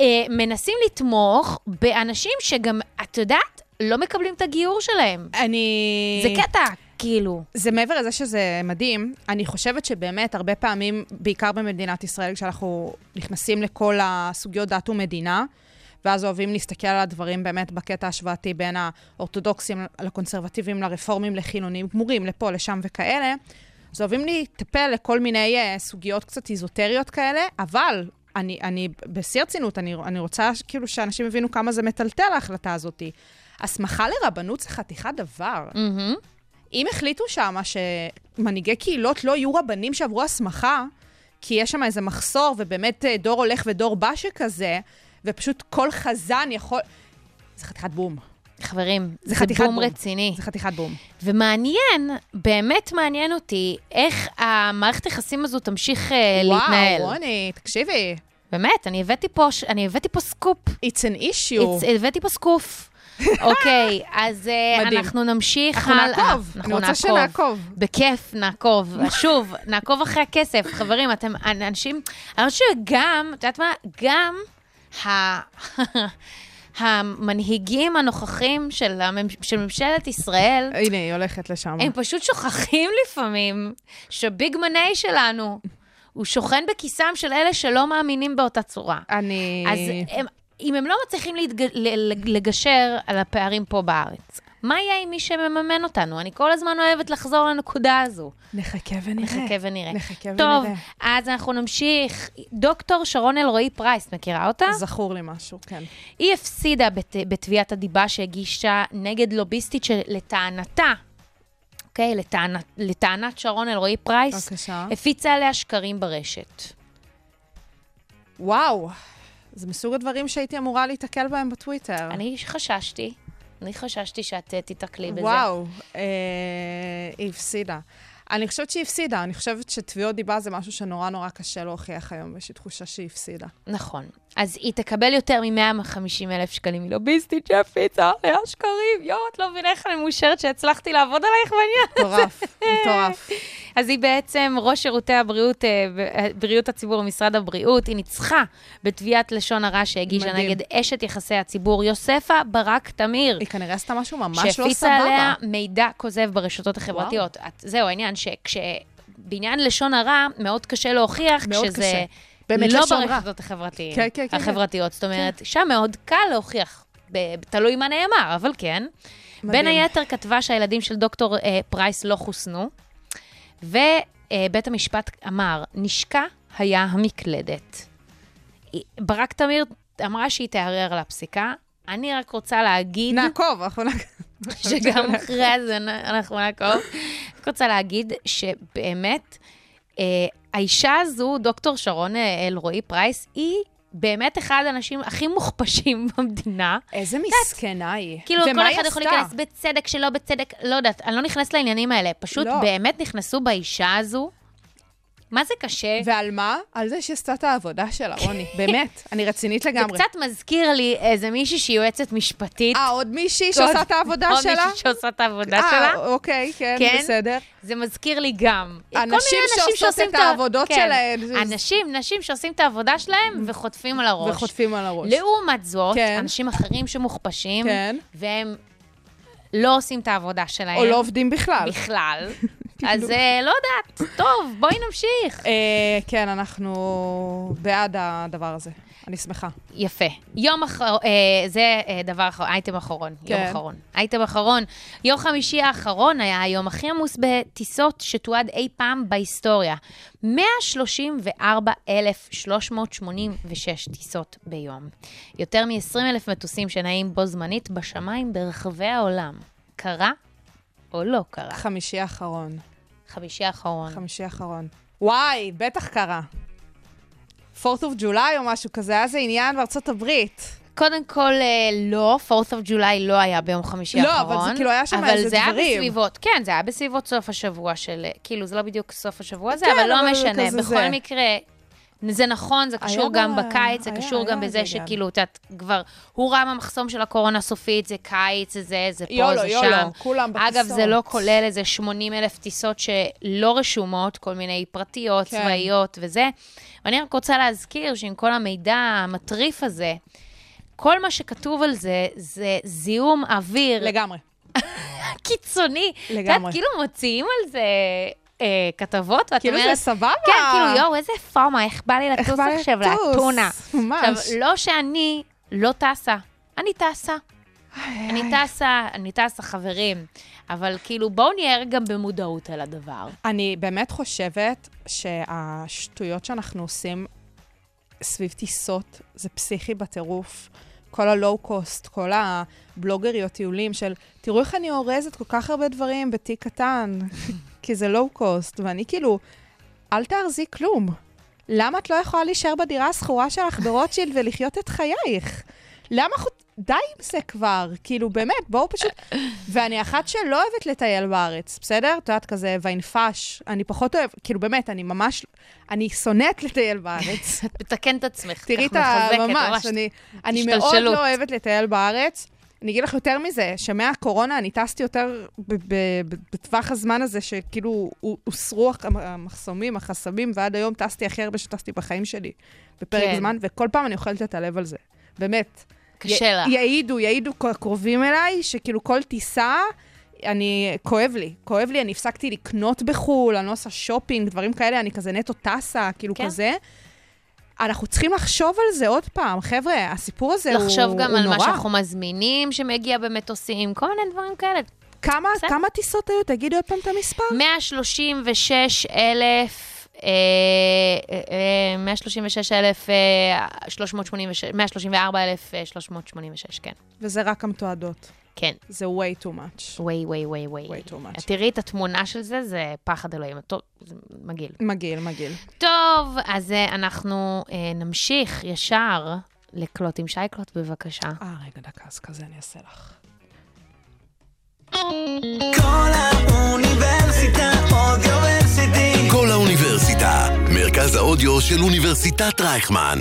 אה, מנסים לתמוך באנשים שגם, את יודעת, לא מקבלים את הגיור שלהם. אני... זה קטע, כאילו. זה מעבר לזה שזה מדהים, אני חושבת שבאמת הרבה פעמים, בעיקר במדינת ישראל, כשאנחנו נכנסים לכל הסוגיות דת ומדינה, ואז אוהבים להסתכל על הדברים באמת בקטע השוואתי בין האורתודוקסים לקונסרבטיבים, לרפורמים, לחילונים, גמורים, לפה, לשם וכאלה. אז אוהבים להיטפל לכל מיני uh, סוגיות קצת איזוטריות כאלה, אבל אני, אני בשיא הרצינות, אני, אני רוצה כאילו שאנשים יבינו כמה זה מטלטל ההחלטה הזאת. הסמכה לרבנות זה חתיכת דבר. מהמם. אם החליטו שמה שמנהיגי קהילות לא יהיו רבנים שעברו הסמכה, כי יש שם איזה מחסור, ובאמת אה, דור הולך ודור בא שכזה, ופשוט כל חזן יכול... זה חתיכת בום. חברים, זה זה חתיכת בום בום. רציני. זה חתיכת בום. ומעניין, באמת מעניין אותי, איך המערכת היחסים הזו תמשיך אה, להתנהל. וואו, רוני, תקשיבי. באמת, אני הבאתי פה, אני הבאתי פה סקופ. It's an issue. It's- הבאתי פה סקוף. אוקיי, אז אה. אנחנו נמשיך אנחנו הלאה. נעקוב. אני רוצה שנעקוב. בכיף, נעקוב. שוב, נעקוב אחרי הכסף. חברים, אתם אנשים, אני חושבת שגם, את יודעת מה? גם ה... [laughs] המנהיגים הנוכחים של, הממ... של ממשלת ישראל, הנה, היא הולכת לשם. הם פשוט שוכחים לפעמים שביג מני שלנו, הוא שוכן בכיסם של אלה שלא מאמינים באותה צורה. אני... אז הם, אם הם לא מצליחים להתג... לגשר על הפערים פה בארץ, מה יהיה עם מי שמממן אותנו? אני כל הזמן אוהבת לחזור לנקודה הזו. נחכה ונראה. נחכה ונראה. נחכה טוב, ונראה. אז אנחנו נמשיך. דוקטור שרון אלרועי פרייס, מכירה אותה? זכור לי משהו, כן. היא הפסידה בת, בתביעת הדיבה שהגישה נגד לוביסטית שלטענתה, אוקיי, לטענת, לטענת שרון אלרועי פרייס, בבקשה. הפיצה עליה שקרים ברשת. וואו, זה מסוג הדברים שהייתי אמורה להיתקל בהם בטוויטר. אני חששתי, אני חששתי שאת אה, תיתקלי בזה. וואו, אה, היא הפסידה. אני חושבת שהיא הפסידה, אני חושבת שתביעות דיבה זה משהו שנורא נורא קשה להוכיח היום, יש לי תחושה שהיא הפסידה. נכון. אז היא תקבל יותר מ-150 אלף שקלים מלוביסטית שהפיצה עליה שקרים. יואו, את לא מבינה איך אני מאושרת שהצלחתי לעבוד עלייך בעניין. מטורף, מטורף. [laughs] אז היא בעצם ראש שירותי הבריאות, אה, אה, בריאות הציבור במשרד הבריאות. היא ניצחה בתביעת לשון הרע שהגישה מדהים. נגד אשת יחסי הציבור, יוספה ברק תמיר. היא כנראה עשתה משהו ממש לא שהפיצה סבבה. עליה מידע כוזב ברשתות החברתיות. את, זהו העניין, שבעניין לשון הרע, מאוד קשה להוכיח מאוד כשזה קשה. באמת לא לשון רע. ברשתות החברתיות. כן, כן, כן, החברתיות. זאת אומרת, שם מאוד קל להוכיח, תלוי מה נאמר, אבל כן. מדהים. בין היתר כתבה שהילדים של דוקטור אה, פרייס לא חוסנו, ובית המשפט אמר, נשקע היה המקלדת. ברק תמיר אמרה שהיא תערער על הפסיקה. אני רק רוצה להגיד... נעקוב, אנחנו נעקוב. שגם אחרי זה אנחנו נעקוב. רק רוצה להגיד שבאמת, אה, האישה הזו, דוקטור שרון אלרועי פרייס, היא באמת אחד האנשים הכי מוכפשים [laughs] במדינה. איזה מסכנה היא. כאילו, כל אחד יכול עשתה? להיכנס בצדק, שלא בצדק, לא יודעת, אני לא נכנסת לעניינים האלה. פשוט לא. באמת נכנסו באישה הזו. מה זה קשה? ועל מה? על זה שהיא עשתה את העבודה שלה, רוני. באמת, [laughs] אני רצינית זה לגמרי. קצת מזכיר לי איזה מישהי שהיא יועצת משפטית. אה, עוד מישהי שעושה את העבודה עוד שלה? מישהי שעושה את העבודה אה, שלה. אוקיי, כן, כן? בסדר. זה מזכיר לי גם. אנשים שעושות שעושים את העבודות כן. שלהן. זה- אנשים, נשים שעושים את העבודה שלהם וחוטפים על הראש. וחוטפים על הראש. לעומת זאת, כן. אנשים אחרים שמוכפשים, כן. והם לא עושים את העבודה שלהם. או לא עובדים בכלל. בכלל. [laughs] אז אה, לא יודעת. טוב, בואי נמשיך. אה, כן, אנחנו בעד הדבר הזה. אני שמחה. יפה. יום אחרון, זה אה, דבר אחרון, אייטם אחרון. יום כן. אחרון. אייטם אחרון. יום חמישי האחרון היה היום הכי עמוס בטיסות שתועד אי פעם בהיסטוריה. 134,386 טיסות ביום. יותר מ-20,000 מטוסים שנעים בו זמנית בשמיים ברחבי העולם. קרה או לא קרה? חמישי האחרון. חמישי האחרון. חמישי האחרון. וואי, בטח קרה. 4th of July או משהו כזה, היה זה עניין בארצות הברית. קודם כל, אה, לא, 4th of July לא היה ביום חמישי לא, האחרון. אבל זה כאילו היה שם אבל איזה זה היה דברים. בסביבות, כן, זה היה בסביבות סוף השבוע של, אה, כאילו, זה לא בדיוק סוף השבוע הזה, כן, אבל לא אבל משנה. כזה בכל זה. מקרה, זה נכון, זה היה קשור גם ב- בקיץ, זה היה- קשור היה גם איזה בזה. שכאילו, את יודעת, כבר הורם המחסום של הקורונה הסופית, זה קיץ, זה זה, זה פה, יולו, זה יולו, שם. כולם בטיסות. אגב, זה לא כולל איזה 80 אלף טיסות שלא רשומות, כל מיני פרטיות, כן. צבאיות וזה. ואני רק רוצה להזכיר שעם כל המידע המטריף הזה, כל מה שכתוב על זה, זה זיהום אוויר לגמרי. [laughs] קיצוני. את לגמרי. יודעת, כאילו מוציאים על זה אה, כתבות, ואת כאילו אומרת... זה סבבה. כן, כאילו, יואו, איזה פאמה, איך בא לי לטוס עכשיו? לאתונה. ממש. עכשיו, לא שאני לא טסה. אני טסה. אני טסה, אני טסה, חברים. אבל כאילו, בואו נהיה גם במודעות על הדבר. אני באמת חושבת שהשטויות שאנחנו עושים סביב טיסות זה פסיכי בטירוף. כל הלואו-קוסט, כל הבלוגריות טיולים של, תראו איך אני אורזת כל כך הרבה דברים בתיק קטן, [laughs] כי זה לואו-קוסט, ואני כאילו, אל תארזי כלום. למה את לא יכולה להישאר בדירה השכורה שלך ברוטשילד ולחיות את חייך? למה חו... די עם זה כבר, כאילו, באמת, בואו פשוט... ואני אחת שלא אוהבת לטייל בארץ, בסדר? את יודעת, כזה ויינפש. אני פחות אוהבת, כאילו, באמת, אני ממש... אני שונאת לטייל בארץ. [laughs] את מתקנת את עצמך. תראי את ה... ממש, אני, אני מאוד. לא אוהבת לטייל בארץ. אני אגיד לך יותר מזה, שמהקורונה אני טסתי יותר בטווח הזמן הזה, שכאילו הו- הוסרו המחסומים, החסמים, ועד היום טסתי הכי הרבה שטסתי בחיים שלי, בפרק כן. זמן, וכל פעם אני אוכלת את הלב על זה. באמת. קשה לך. י- יעידו, יעידו כל הקרובים אליי, שכאילו כל טיסה, אני, כואב לי, כואב לי, אני הפסקתי לקנות בחו"ל, אני לא עושה שופינג, דברים כאלה, אני כזה נטו טסה, כאילו כן. כזה. אנחנו צריכים לחשוב על זה עוד פעם, חבר'ה, הסיפור הזה הוא, נורא. לחשוב גם על מה שאנחנו מזמינים שמגיע במטוסים, כל מיני דברים כאלה. כמה, בסדר. כמה טיסות היו? תגידי עוד פעם את המספר. 136 אלף, אה, אה, אה, 136 אלף, אה, 386, 134 אלף, אה, 386, כן. וזה רק המתועדות. כן. זה way too much. וואי, וואי, וואי, וואי. way too much. תראי את התמונה של זה, זה פחד אלוהים. טוב, זה מגעיל. מגעיל, מגעיל. טוב, אז אה, אנחנו אה, נמשיך ישר לקלוט עם שייקלוט, בבקשה. אה, רגע, דקה, אז כזה אני אעשה לך. כל האוניברסיטה אודיוורסיטי. כל האוניברסיטה, מרכז האודיו של אוניברסיטת רייכמן.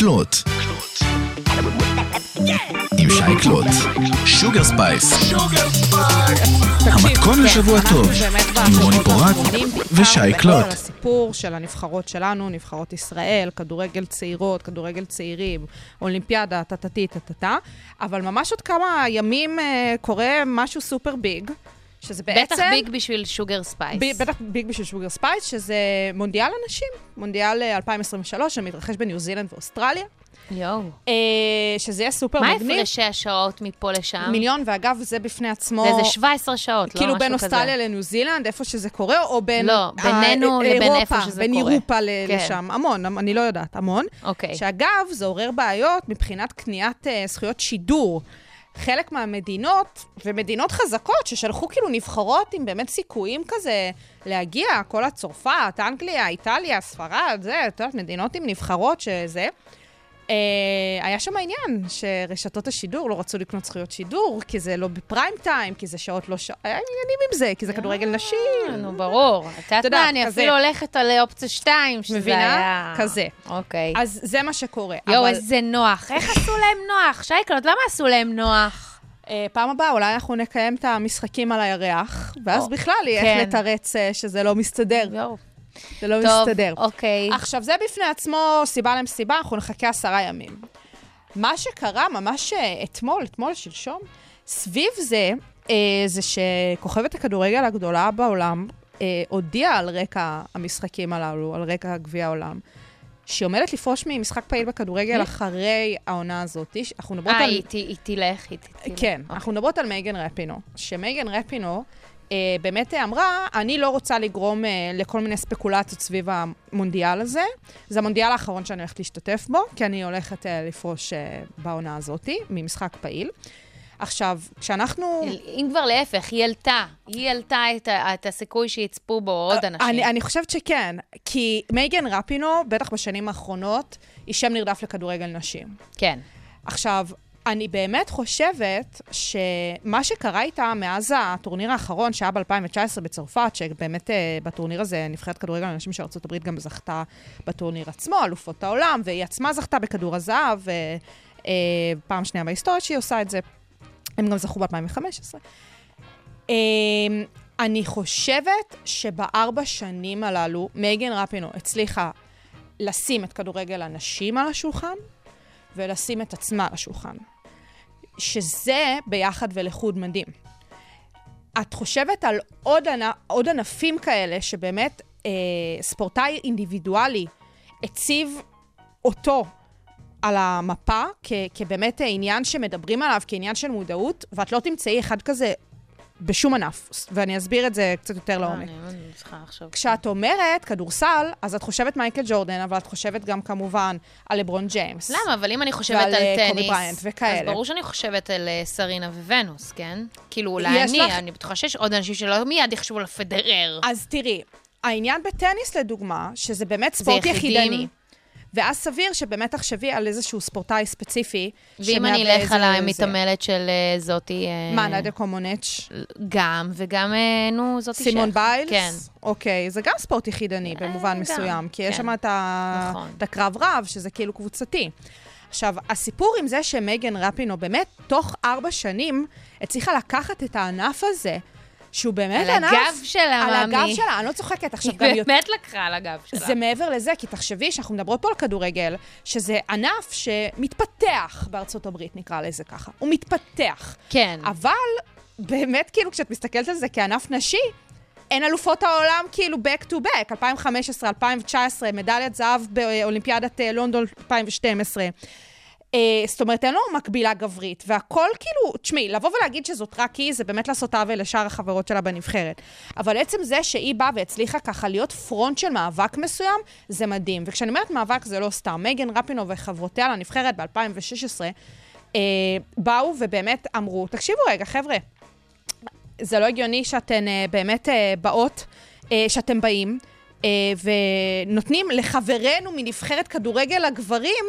קלוט. עם שי קלוט. Sugar Space. המתכון לשבוע טוב. עם רוני פורט ושי קלוט. הסיפור של הנבחרות שלנו, נבחרות ישראל, כדורגל צעירות, כדורגל צעירים, אולימפיאדה, טה-טה-טי, טה-טה-טה, אבל ממש עוד כמה ימים אה, קורה משהו סופר big, שזה בעצם... בטח big בשביל Sugar Space. ב- בטח big בשביל Sugar Space, שזה מונדיאל הנשים, מונדיאל אה, 2023, שמתרחש בניו זילנד ואוסטרליה, יואו. אה, שזה יהיה סופר מה מגניב. הפרשי השעות מפה לשם? מיליון, ואגב, זה בפני עצמו... זה איזה 17 שעות, לא כאילו משהו בין כזה. אוסטרליה לניו זילנד, איפה שזה קורה, או בין... לא, בינינו אה, לבין אירופה, איפה שזה בין קורה. אירופה ל- כן. לשם. המון, אני לא יודעת, המון. אוקיי. שאגב, זה עורר בעיות מבחינת קניית אה, זכויות שידור. חלק מהמדינות, ומדינות חזקות, ששלחו כאילו נבחרות עם באמת סיכויים כזה להגיע, כל הצרפת, אנגליה, איטליה, ספרד, זה, את יודעת, מדינות עם נבחרות שזה. אה, היה שם עניין שרשתות השידור לא רצו לקנות זכויות שידור, כי זה לא בפריים טיים, כי זה שעות לא שעות, היה עניינים עם זה, כי זה כדורגל נשים. אה, נו, ברור. את יודעת מה, אני. אפילו הולכת על אופציה 2, שזה מבינה? היה... כזה. אוקיי. אז זה מה שקורה. יואו, איזה נוח. איך עשו להם נוח? שייקלוט, למה עשו להם נוח? אה, פעם הבאה אולי אנחנו נקיים את המשחקים על הירח, ואז בכלל יהיה כן. איך לתרץ אה, שזה לא מסתדר. יואו. זה לא טוב, מסתדר. אוקיי. עכשיו, זה בפני עצמו סיבה למסיבה, אנחנו נחכה עשרה ימים. מה שקרה ממש אה, אתמול, אתמול, שלשום, סביב זה, אה, זה שכוכבת הכדורגל הגדולה בעולם אה, הודיעה על רקע המשחקים הללו, על רקע גביע העולם, שהיא עומדת לפרוש ממשחק פעיל בכדורגל אחרי העונה הזאת. אנחנו מדברות אה, על... ת- היא תלך, היא תלך. כן, אוקיי. אנחנו מדברות על מייגן רפינו. שמייגן רפינו אה, באמת אמרה, אני לא רוצה לגרום אה, לכל מיני ספקולציות סביב המונדיאל הזה. זה המונדיאל האחרון שאני הולכת להשתתף בו, כי אני הולכת אה, לפרוש אה, בעונה הזאת, ממשחק פעיל. עכשיו, כשאנחנו... אם כבר להפך, היא עלתה. היא עלתה את את הסיכוי שיצפו בו עוד אנשים. אני, אני חושבת שכן, כי מייגן רפינו, בטח בשנים האחרונות, היא שם נרדף לכדורגל נשים. כן. עכשיו, אני באמת חושבת שמה שקרה איתה מאז הטורניר האחרון, שהיה ב-2019 בצרפת, שבאמת אה, בטורניר הזה נבחרת כדורגל לנשים של ארה"ב גם זכתה בטורניר עצמו, אלופות העולם, והיא עצמה זכתה בכדור הזהב, אה, פעם שנייה בהיסטוריה שהיא עושה את זה. הם גם זכו ב-2015. אה, אני חושבת שבארבע שנים הללו, מייגן רפינו הצליחה לשים את כדורגל הנשים על השולחן, ולשים את עצמה על השולחן. שזה ביחד ולחוד מדהים. את חושבת על עוד, ענ... עוד ענפים כאלה שבאמת אה, ספורטאי אינדיבידואלי הציב אותו על המפה כ... כבאמת עניין שמדברים עליו, כעניין של מודעות, ואת לא תמצאי אחד כזה בשום ענף, ואני אסביר את זה קצת יותר לעומק. אה, אני לא צריכה עכשיו. כשאת אומרת כדורסל, אז את חושבת מייקל ג'ורדן, אבל את חושבת גם כמובן על לברון ג'יימס. למה? אבל אם אני חושבת ועל, על אה, קובי טניס, בריינט וכאלה. אז ברור שאני חושבת על אה, סרינה וונוס, כן? כאילו, אולי אני, אני בטוחה שיש עוד אנשים שלא מיד יחשבו על פדרר. אז תראי, העניין בטניס לדוגמה, שזה באמת ספורט. יחידני. ואז סביר שבאמת תחשבי על איזשהו ספורטאי ספציפי. ואם אני אלך על המתעמלת של אה, זאתי... אה, מה, נדיה קומונץ'? גם, וגם, אה, נו, זאתי סימון. ביילס? כן. אוקיי, זה גם ספורט יחידני במובן גם, מסוים, כי יש כן. שם את נכון. את הקרב רב, שזה כאילו קבוצתי. עכשיו, הסיפור עם זה שמייגן רפינו באמת, תוך ארבע שנים, הצליחה לקחת את הענף הזה, שהוא באמת על ענף... הגב שלה, על מאמי. הגב שלה, אני לא צוחקת. עכשיו, גם היא. באמת לקחה על הגב שלה. זה מעבר לזה, כי תחשבי שאנחנו מדברות פה על כדורגל, שזה ענף שמתפתח בארצות הברית, נקרא לזה ככה. הוא מתפתח. כן. אבל באמת, כאילו, כשאת מסתכלת על זה כענף נשי, אין אלופות העולם כאילו back to back, 2015, 2019, מדליית זהב באולימפיאדת אה, לונדון 2012. אה, זאת אומרת, אין לו מקבילה גברית, והכל כאילו, תשמעי, לבוא ולהגיד שזאת רק היא, זה באמת לעשות עוול לשאר החברות שלה בנבחרת. אבל עצם זה שהיא באה והצליחה ככה להיות פרונט של מאבק מסוים, זה מדהים. וכשאני אומרת מאבק זה לא סתם. מייגן רפינו וחברותיה לנבחרת ב-2016, אה, באו ובאמת אמרו, תקשיבו רגע, חבר'ה, זה לא הגיוני שאתן אה, באמת אה, באות, אה, שאתם באים אה, ונותנים לחברינו מנבחרת כדורגל הגברים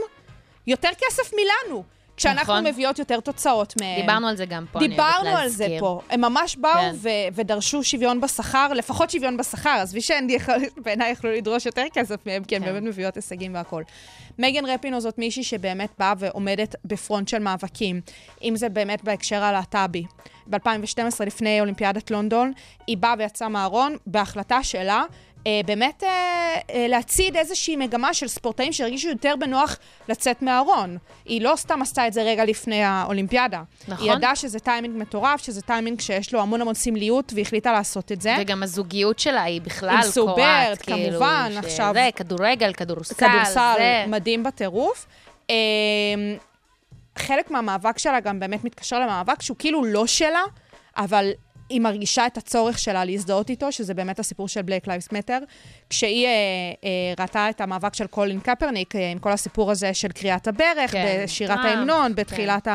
יותר כסף מלנו, כשאנחנו נכון. מביאות יותר תוצאות מהם. דיברנו על זה גם פה, אני אוהבת דיברנו על זה להזכיר. פה. הם ממש באו כן. ו- ודרשו שוויון בשכר, לפחות שוויון בשכר. עזבי שהן [laughs] בעיניי יכלו לדרוש יותר כסף מהם, כי הן כן. באמת מביאות הישגים והכול. מייגן רפינו זאת מישהי שבאמת באה ועומדת בפרונט של מאבקים. אם זה באמת בהקשר הלהט"בי. ב-2012, לפני אולימפיאדת לונדון, היא באה ויצאה מהארון בהחלטה שלה. אה, באמת אה, אה, להצעיד איזושהי מגמה של ספורטאים שהרגישו יותר בנוח לצאת מהארון. היא לא סתם עשתה את זה רגע לפני האולימפיאדה. נכון. היא ידעה שזה טיימינג מטורף, שזה טיימינג שיש לו המון המון סמליות, והיא החליטה לעשות את זה. וגם הזוגיות שלה היא בכלל עם קורעת, כאילו, כמובן, ש- עכשיו- זה, כדורגל, כדורסל, כדורסל זה. מדהים בטירוף. אה, חלק מהמאבק שלה גם באמת מתקשר למאבק שהוא כאילו לא שלה, אבל היא מרגישה את הצורך שלה להזדהות איתו, שזה באמת הסיפור של Black Lives Matter. כשהיא אה, אה, ראתה את המאבק של קולין קפרניק, אה, עם כל הסיפור הזה של קריאת הברך, כן. בשירת אה, ההמנון, בתחילת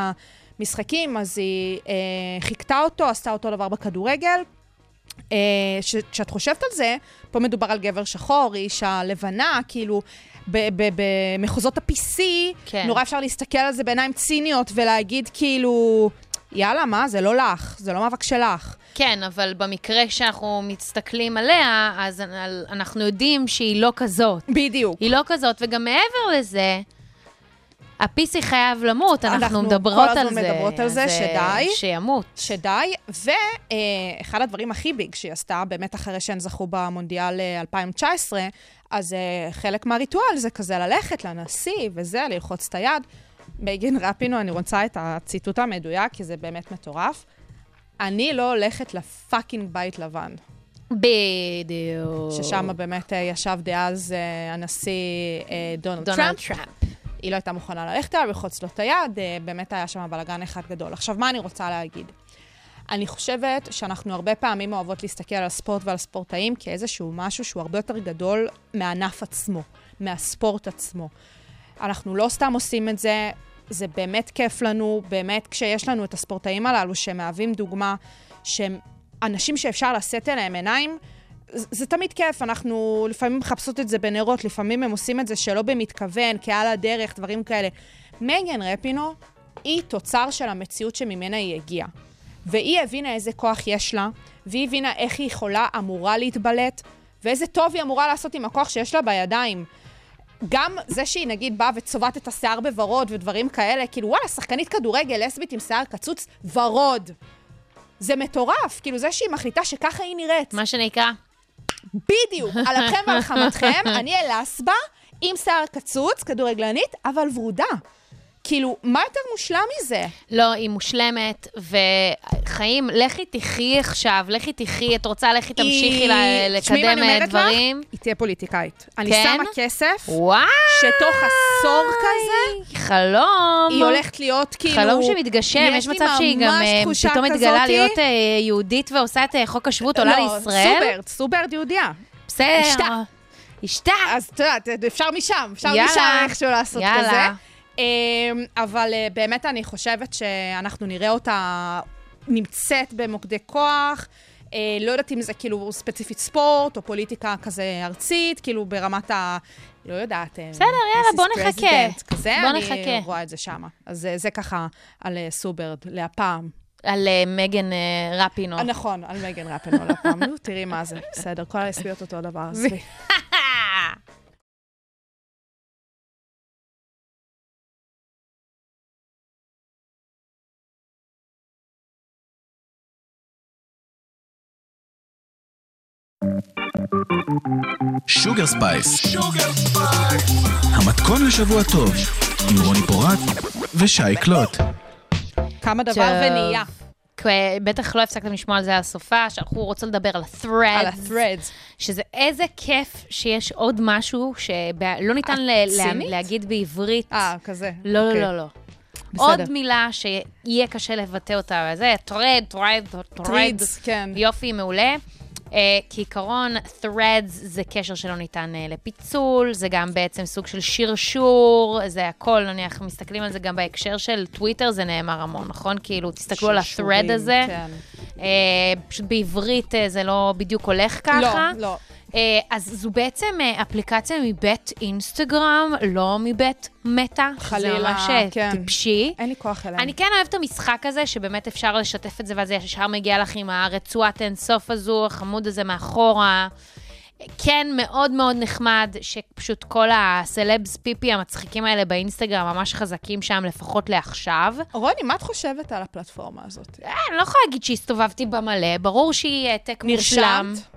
המשחקים, אז היא אה, חיקתה אותו, עשתה אותו דבר בכדורגל. אה, כשאת חושבת על זה, פה מדובר על גבר שחור, היא אישה לבנה, כאילו, ב- ב- במחוזות ה-PC, כן. נורא אפשר להסתכל על זה בעיניים ציניות ולהגיד כאילו, יאללה, מה, זה לא לך, זה לא מאבק שלך. כן, אבל במקרה שאנחנו מסתכלים עליה, אז אנחנו יודעים שהיא לא כזאת. בדיוק. היא לא כזאת, וגם מעבר לזה, ה-PC חייב למות, אנחנו, אנחנו מדברות כל על הזמן זה. מדברות על זה, אז, אה, שדי. שימות. שדי, ואחד הדברים הכי ביג שהיא עשתה, באמת אחרי שהן זכו במונדיאל אה, 2019, אז אה, חלק מהריטואל זה כזה ללכת לנשיא וזה, ללחוץ את היד. מייגן רפינו, אני רוצה את הציטוט המדויק, כי זה באמת מטורף. אני לא הולכת ל fucking בית לבן. בדיוק. ששם באמת אה, ישב דאז אה, הנשיא אה, דונלד טראמפ. טראמפ. היא לא הייתה מוכנה ללכת אליו, ללחוץ לו את היד, באמת היה שם בלאגן אחד גדול. עכשיו, מה אני רוצה להגיד? אני חושבת שאנחנו הרבה פעמים אוהבות להסתכל על הספורט ועל ספורטאים כאיזשהו משהו שהוא הרבה יותר גדול מהענף עצמו, מהספורט עצמו. אנחנו לא סתם עושים את זה, זה באמת כיף לנו, באמת כשיש לנו את הספורטאים הללו שמהווים דוגמה, שהם אנשים שאפשר לשאת אליהם עיניים, זה, זה תמיד כיף, אנחנו לפעמים מחפשות את זה בנרות, לפעמים הם עושים את זה שלא במתכוון, כעל הדרך, דברים כאלה. מייגן רפינו היא תוצר של המציאות שממנה היא הגיעה. והיא הבינה איזה כוח יש לה, והיא הבינה איך היא יכולה, אמורה להתבלט, ואיזה טוב היא אמורה לעשות עם הכוח שיש לה בידיים. גם זה שהיא נגיד באה וצובעת את השיער בוורוד ודברים כאלה, כאילו וואלה, שחקנית כדורגל לסבית עם שיער קצוץ ורוד. זה מטורף, כאילו זה שהיא מחליטה שככה היא נראית. מה שנקרא, בדיוק, על אפכם ועל חמתכם, אני אלסבה עם שיער קצוץ, כדורגלנית, אבל ורודה. כאילו, מה יותר מושלם מזה? לא, היא מושלמת, וחיים, לכי תחי עכשיו, לכי תחי, את רוצה, לכי תמשיכי מה לקדם אני אה, דברים. לך? היא תהיה פוליטיקאית. אני כן? שמה כסף, וואו! שתוך עשור כזה, חלום. היא הולכת להיות כאילו... חלום שמתגשם, יש מצב שהיא גם אה, פתאום מתגלה. להיות אה, יהודית ועושה את חוק השבות, עולה לא, לישראל. סוברד, סוברד יהודייה. בסדר. אשתה. אשתה. אז את יודעת, אפשר משם, אפשר יאללה. משם איכשהו לעשות יאללה. כזה. אמ, אבל אה, באמת אני חושבת שאנחנו נראה אותה נמצאת במוקדי כוח. אה, לא יודעת אם זה כאילו ספציפית ספורט או פוליטיקה כזה ארצית, כאילו ברמת ה... לא יודעת. אה, בסדר, יאללה, בוא. נחכה. כזה, בוא אני נחכה. רואה את זה שם. אז זה, זה ככה על אה, סוברד, להפעם. על אה, מגן אה, רפינו. אה, נכון, על מגן רפנו להפעם. [laughs] תראי מה זה, בסדר, כל הלסביות אותו דבר. עזבי. Sugar Spice. המתכון לשבוע טוב, עם רוני פורט ושי קלוט. כמה דבר. ונהיה. כי בטח לא הפסקתם לשמוע על זה הסופה, שאנחנו רוצים לדבר על ה-threads. על ה-threads. שזה איזה כיף שיש עוד משהו שלא ניתן לה-? להגיד בעברית. אה, כזה. לא, אוקיי. לא, לא, לא. בסדר. עוד מילה שיהיה קשה לבטא אותה, וזה thread, thread, thread. Threads, כן. יופי, מעולה. Uh, כעיקרון, threads זה קשר שלא ניתן uh, לפיצול, זה גם בעצם סוג של שרשור, זה הכל, נניח, מסתכלים על זה גם בהקשר של טוויטר, זה נאמר המון, נכון? כאילו, תסתכלו על ה-thread הזה. כן. Uh, פשוט בעברית uh, זה לא בדיוק הולך ככה. לא, לא. Uh, אז זו בעצם uh, אפליקציה מבית אינסטגרם, לא מבית מטא. חלילה, זה ממש אה, כן. טיפשי. אין לי כוח אליהם. אני כן אוהבת את המשחק הזה, שבאמת אפשר לשתף את זה, ואז ישר מגיע לך עם הרצועת אינסוף הזו, החמוד הזה מאחורה. כן, מאוד מאוד נחמד, שפשוט כל הסלבס פיפי המצחיקים האלה באינסטגרם ממש חזקים שם, לפחות לעכשיו. רוני, מה את חושבת על הפלטפורמה הזאת? אה, אני לא יכולה להגיד שהסתובבתי בה מלא, ברור שהיא העתק מושלם. נרשמת?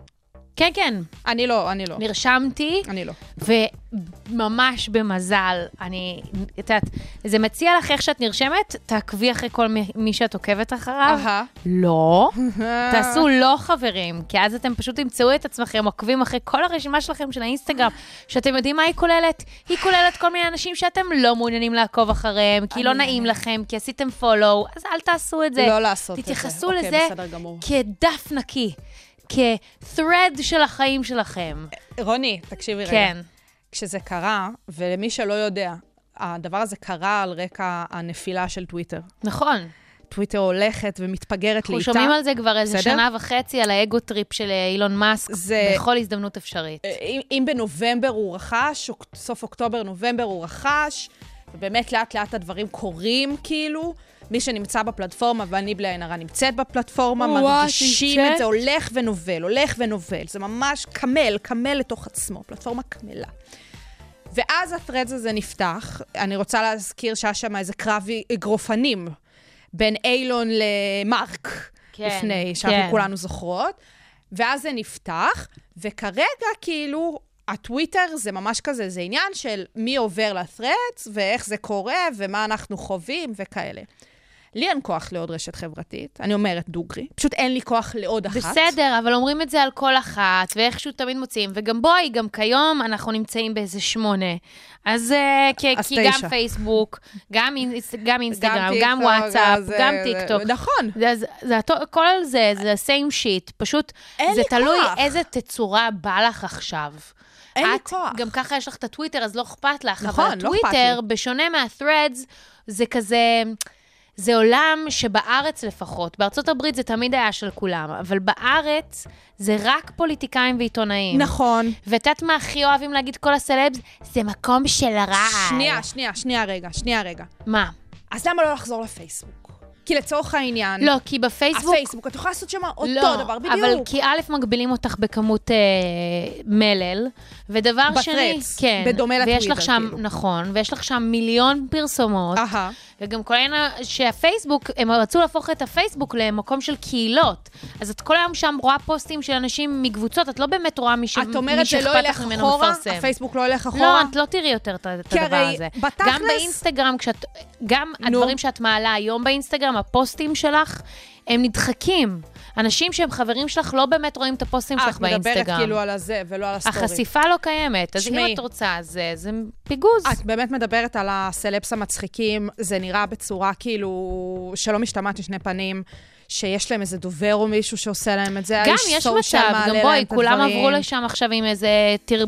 כן, כן, אני לא, אני לא. נרשמתי. אני לא. וממש במזל, אני, את יודעת, זה מציע לך איך שאת נרשמת, תעקבי אחרי כל מי, מי שאת עוקבת אחריו. אהה. לא. [laughs] תעשו לא חברים, כי אז אתם פשוט תמצאו את עצמכם עוקבים אחרי כל הרשימה שלכם של האינסטגרם, שאתם יודעים מה היא כוללת? היא כוללת כל מיני אנשים שאתם לא מעוניינים לעקוב אחריהם, כי לא נעים לכם, כי עשיתם follow, אז אל תעשו את זה. לא לעשות את זה. תתייחסו אוקיי, לזה. כדף נקי, כ-thread של החיים שלכם. רוני, תקשיבי רגע. כן. כשזה קרה, ולמי שלא יודע, הדבר הזה קרה על רקע הנפילה של טוויטר. נכון. טוויטר הולכת ומתפגרת אנחנו לאיטה. שומעים על זה כבר איזה בסדר? שנה וחצי, על ה ego trip של אה, אילון מאסק, זה- בכל הזדמנות אפשרית. אם, אם בנובמבר הוא רכש, או סוף אוקטובר, נובמבר הוא רכש, ובאמת לאט לאט הדברים קורים, כאילו. מי שנמצא בפלטפורמה, ואני בלי עין הרע נמצאת בפלטפורמה, וואו, מרגישים? את זה הולך ונובל, הולך ונובל. זה ממש קמל, קמל לתוך עצמו, פלטפורמה קמלה. ואז ה Threads הזה נפתח, אני רוצה להזכיר שהיה שם איזה קרב אגרופנים בין אילון למרק, כן, לפני, שאנחנו כן. כולנו זוכרות. ואז זה נפתח, וכרגע כאילו, הטוויטר זה ממש כזה, זה עניין של מי עובר ל-threads, ואיך זה קורה, ומה אנחנו חווים, וכאלה. לי אין כוח לעוד רשת חברתית, אני אומרת דוגרי. פשוט אין לי כוח לעוד אחת. בסדר, אבל אומרים את זה על כל אחת, ואיכשהו תמיד מוצאים. וגם בואי, גם כיום אנחנו נמצאים באיזה שמונה. אז אה, כי, אז כי תשע. גם פייסבוק, גם, אינס, גם אינסטגרם, גם וואטסאפ, גם זה- טיקטוק. נכון. זה, זה, זה, כל זה, זה same shit. פשוט, זה תלוי כוח. איזה תצורה בא לך עכשיו. אין לי את, כוח. גם ככה יש לך את הטוויטר, אז לא אכפת לך. נכון, אבל לא אכפת הטוויטר, לי. בשונה מה-threads, זה כזה... זה עולם שבארץ לפחות, בארצות הברית זה תמיד היה של כולם, אבל בארץ זה רק פוליטיקאים ועיתונאים. נכון. ואת יודעת מה הכי אוהבים להגיד כל הסלבס? זה מקום של רעל. שנייה, שנייה, שנייה רגע, שנייה רגע. מה? אז למה לא לחזור לפייסבוק? כי לצורך העניין, לא, כי בפייסבוק... הפייסבוק, את יכולה לעשות שם אותו לא, דבר בדיוק. אבל כי א', מגבילים אותך בכמות אה, מלל, ודבר ב-threads, שני, כן. בדומה ויש לטוויטר, לך שם, כאילו. נכון, ויש לך שם מיליון פרסומות, אהה. וגם כל העניין שהפייסבוק, הם רצו להפוך את הפייסבוק למקום של קהילות. אז את כל היום שם רואה פוסטים של אנשים מקבוצות, את לא באמת רואה מי ש- את אומרת זה לא שאכפת ילך לך ממנו אחורה? מפרסם. הפייסבוק לא ילך אחורה? לא, את לא תראי יותר את הדבר הזה. בתכלס- גם באינסטגרם, כשאת, גם נו. הדברים שאת מעלה היום באינסטגרם, הפוסטים שלך, הם נדחקים. אנשים שהם חברים שלך לא באמת רואים את הפוסטים שלך את באינסטגרם. מדברת כאילו על הזה ולא על הסטורי. החשיפה לא קיימת, אז שמעי. אם את רוצה, זה, זה פיגוז. את באמת מדברת על הסלבס המצחיקים, זה נראה בצורה כאילו שלא משתמעת לשני פנים, שיש להם איזה דובר או מישהו שעושה להם את זה, גם יש מצב, גם להם בואי, כולם. עברו לשם עכשיו עם איזה תר...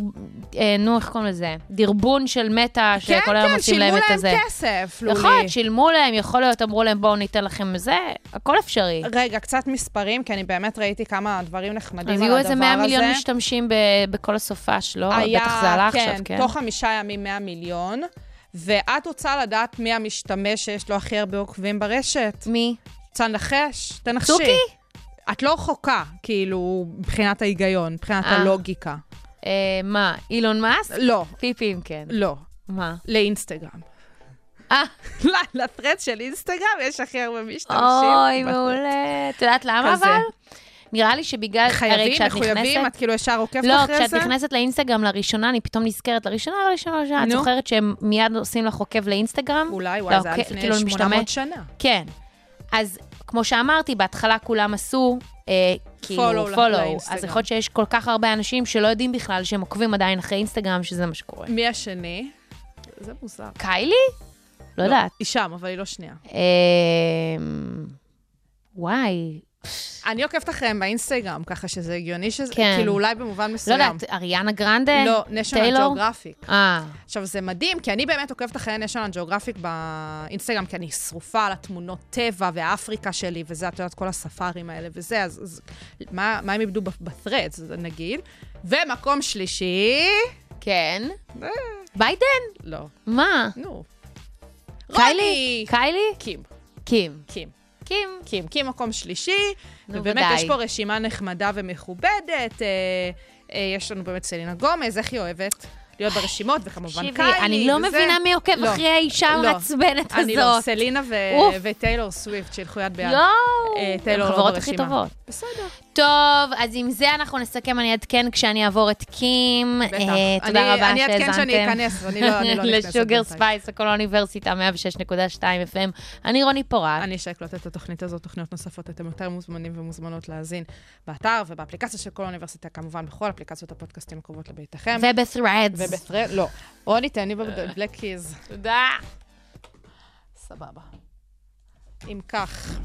אה, נו, איך קוראים לזה? דרבון של מטא, כן, שכל היום כן, עושים שילמו להם את להם הזה. כסף, לולי. נכון, שילמו להם, יכול להיות, אמרו להם, בואו ניתן לכם זה, הכל אפשרי. רגע, קצת מספרים, כי אני באמת ראיתי כמה דברים נחמדים אז על יהיו הדבר הזה. איזה 100 מיליון משתמשים ב- בכל הסופש, לא? היה, בטח זה עלה כן, עכשיו, כן? תוך חמישה ימים 100 מיליון. ואת רוצה לדעת מי המשתמש שיש לו הכי הרבה עוקבים ברשת? מי? לנחש? תנחשי. צוקי? את לא רחוקה, כאילו, מבחינת ההיגיון, מבחינת אה. הלוגיקה. אה, מה, אילון מאסק? לא, פיפים, כן. לא. מה? לאינסטגרם. אה, [laughs] לטרד של אינסטגרם יש הכי הרבה משתמשים. אוי, מעולה. את יודעת למה. אבל? נראה לי שבגלל, הרי חייבים, כשאת מחויבים, נכנסת... את כאילו ישר עוקבת לא, אחרי כשאת זה? נכנסת לאינסטגרם לראשונה, אני פתאום נזכרת לראשונה, לראשונה, לראשונה. את. זוכרת שהם מיד עושים לך עוקב לאינסטגרם? אולי, וואי, זה היה לא, לפני כאילו, 800 משתמש- שנה. כן. אז כמו שאמרתי, בהתחלה כולם עשו, אה, כאילו, Follow follow. אז יכול להיות שיש כל כך הרבה אנשים שלא יודעים בכלל שהם עוקבים עדיין אחרי אינסטגרם, שזה מה שקורה. מי השני? זה מוזר. קיילי? לא יודעת. היא שם, אבל היא לא שנייה. אה, וואי, אני עוקבת אחריהם באינסטגרם, ככה שזה הגיוני שזה, כן. כאילו אולי במובן לא מסוים. יודעת, אריאנה גרנדה? לא, national geographic. אה, עכשיו, זה מדהים, כי אני באמת עוקבת אחרי national geographic באינסטגרם, כי אני שרופה על התמונות טבע והאפריקה שלי, וזה, את יודעת, כל הספארים האלה וזה, אז, אז מה, מה הם איבדו ב-threads, נגיד? ומקום שלישי... כן. אה, ביידן? לא, מה? נו. קיילי? קיילי? קים, קים. קים. קים. קים, קים מקום שלישי, נו, ובאמת ודאי. יש פה רשימה נחמדה ומכובדת. אה, אה, יש לנו באמת סלינה גומז, איך היא אוהבת? להיות ברשימות, וכמובן תקשיבי, קיילי. אני לא וזה. מבינה מי עוקב לא, אחרי האישה לא. המעצבנת אני לא, הזאת. סלינה ו-. וטיילור סוויפט, שילכו יד ביד. יואו, טיילור הן לא החברות הכי ברשימה. טובות. בסדר. טוב, אז עם זה אנחנו נסכם, אני אעדכן כשאני אעבור את קים. בטח. אה, תודה אני- רבה אני אעדכן שהאזנתם. שאני אכנס, ואני לא- אני לא [laughs] נכנסת ל Sugar. Spice, קול האוניברסיטה, 106.2 FM. אני רוני פורט. אני שי קלוט את התוכנית הזאת, תוכניות נוספות, אתם יותר מוזמנים ומוזמנות להאזין באתר ובאפליקציה של קול האוניברסיטה, כמובן בכל אפליקציות הפודקאסטים הקרובות לביתכם. וב Threads. וב thread, לא. רוני, תן לי בבלק קיז. תודה. סבבה. אם כך,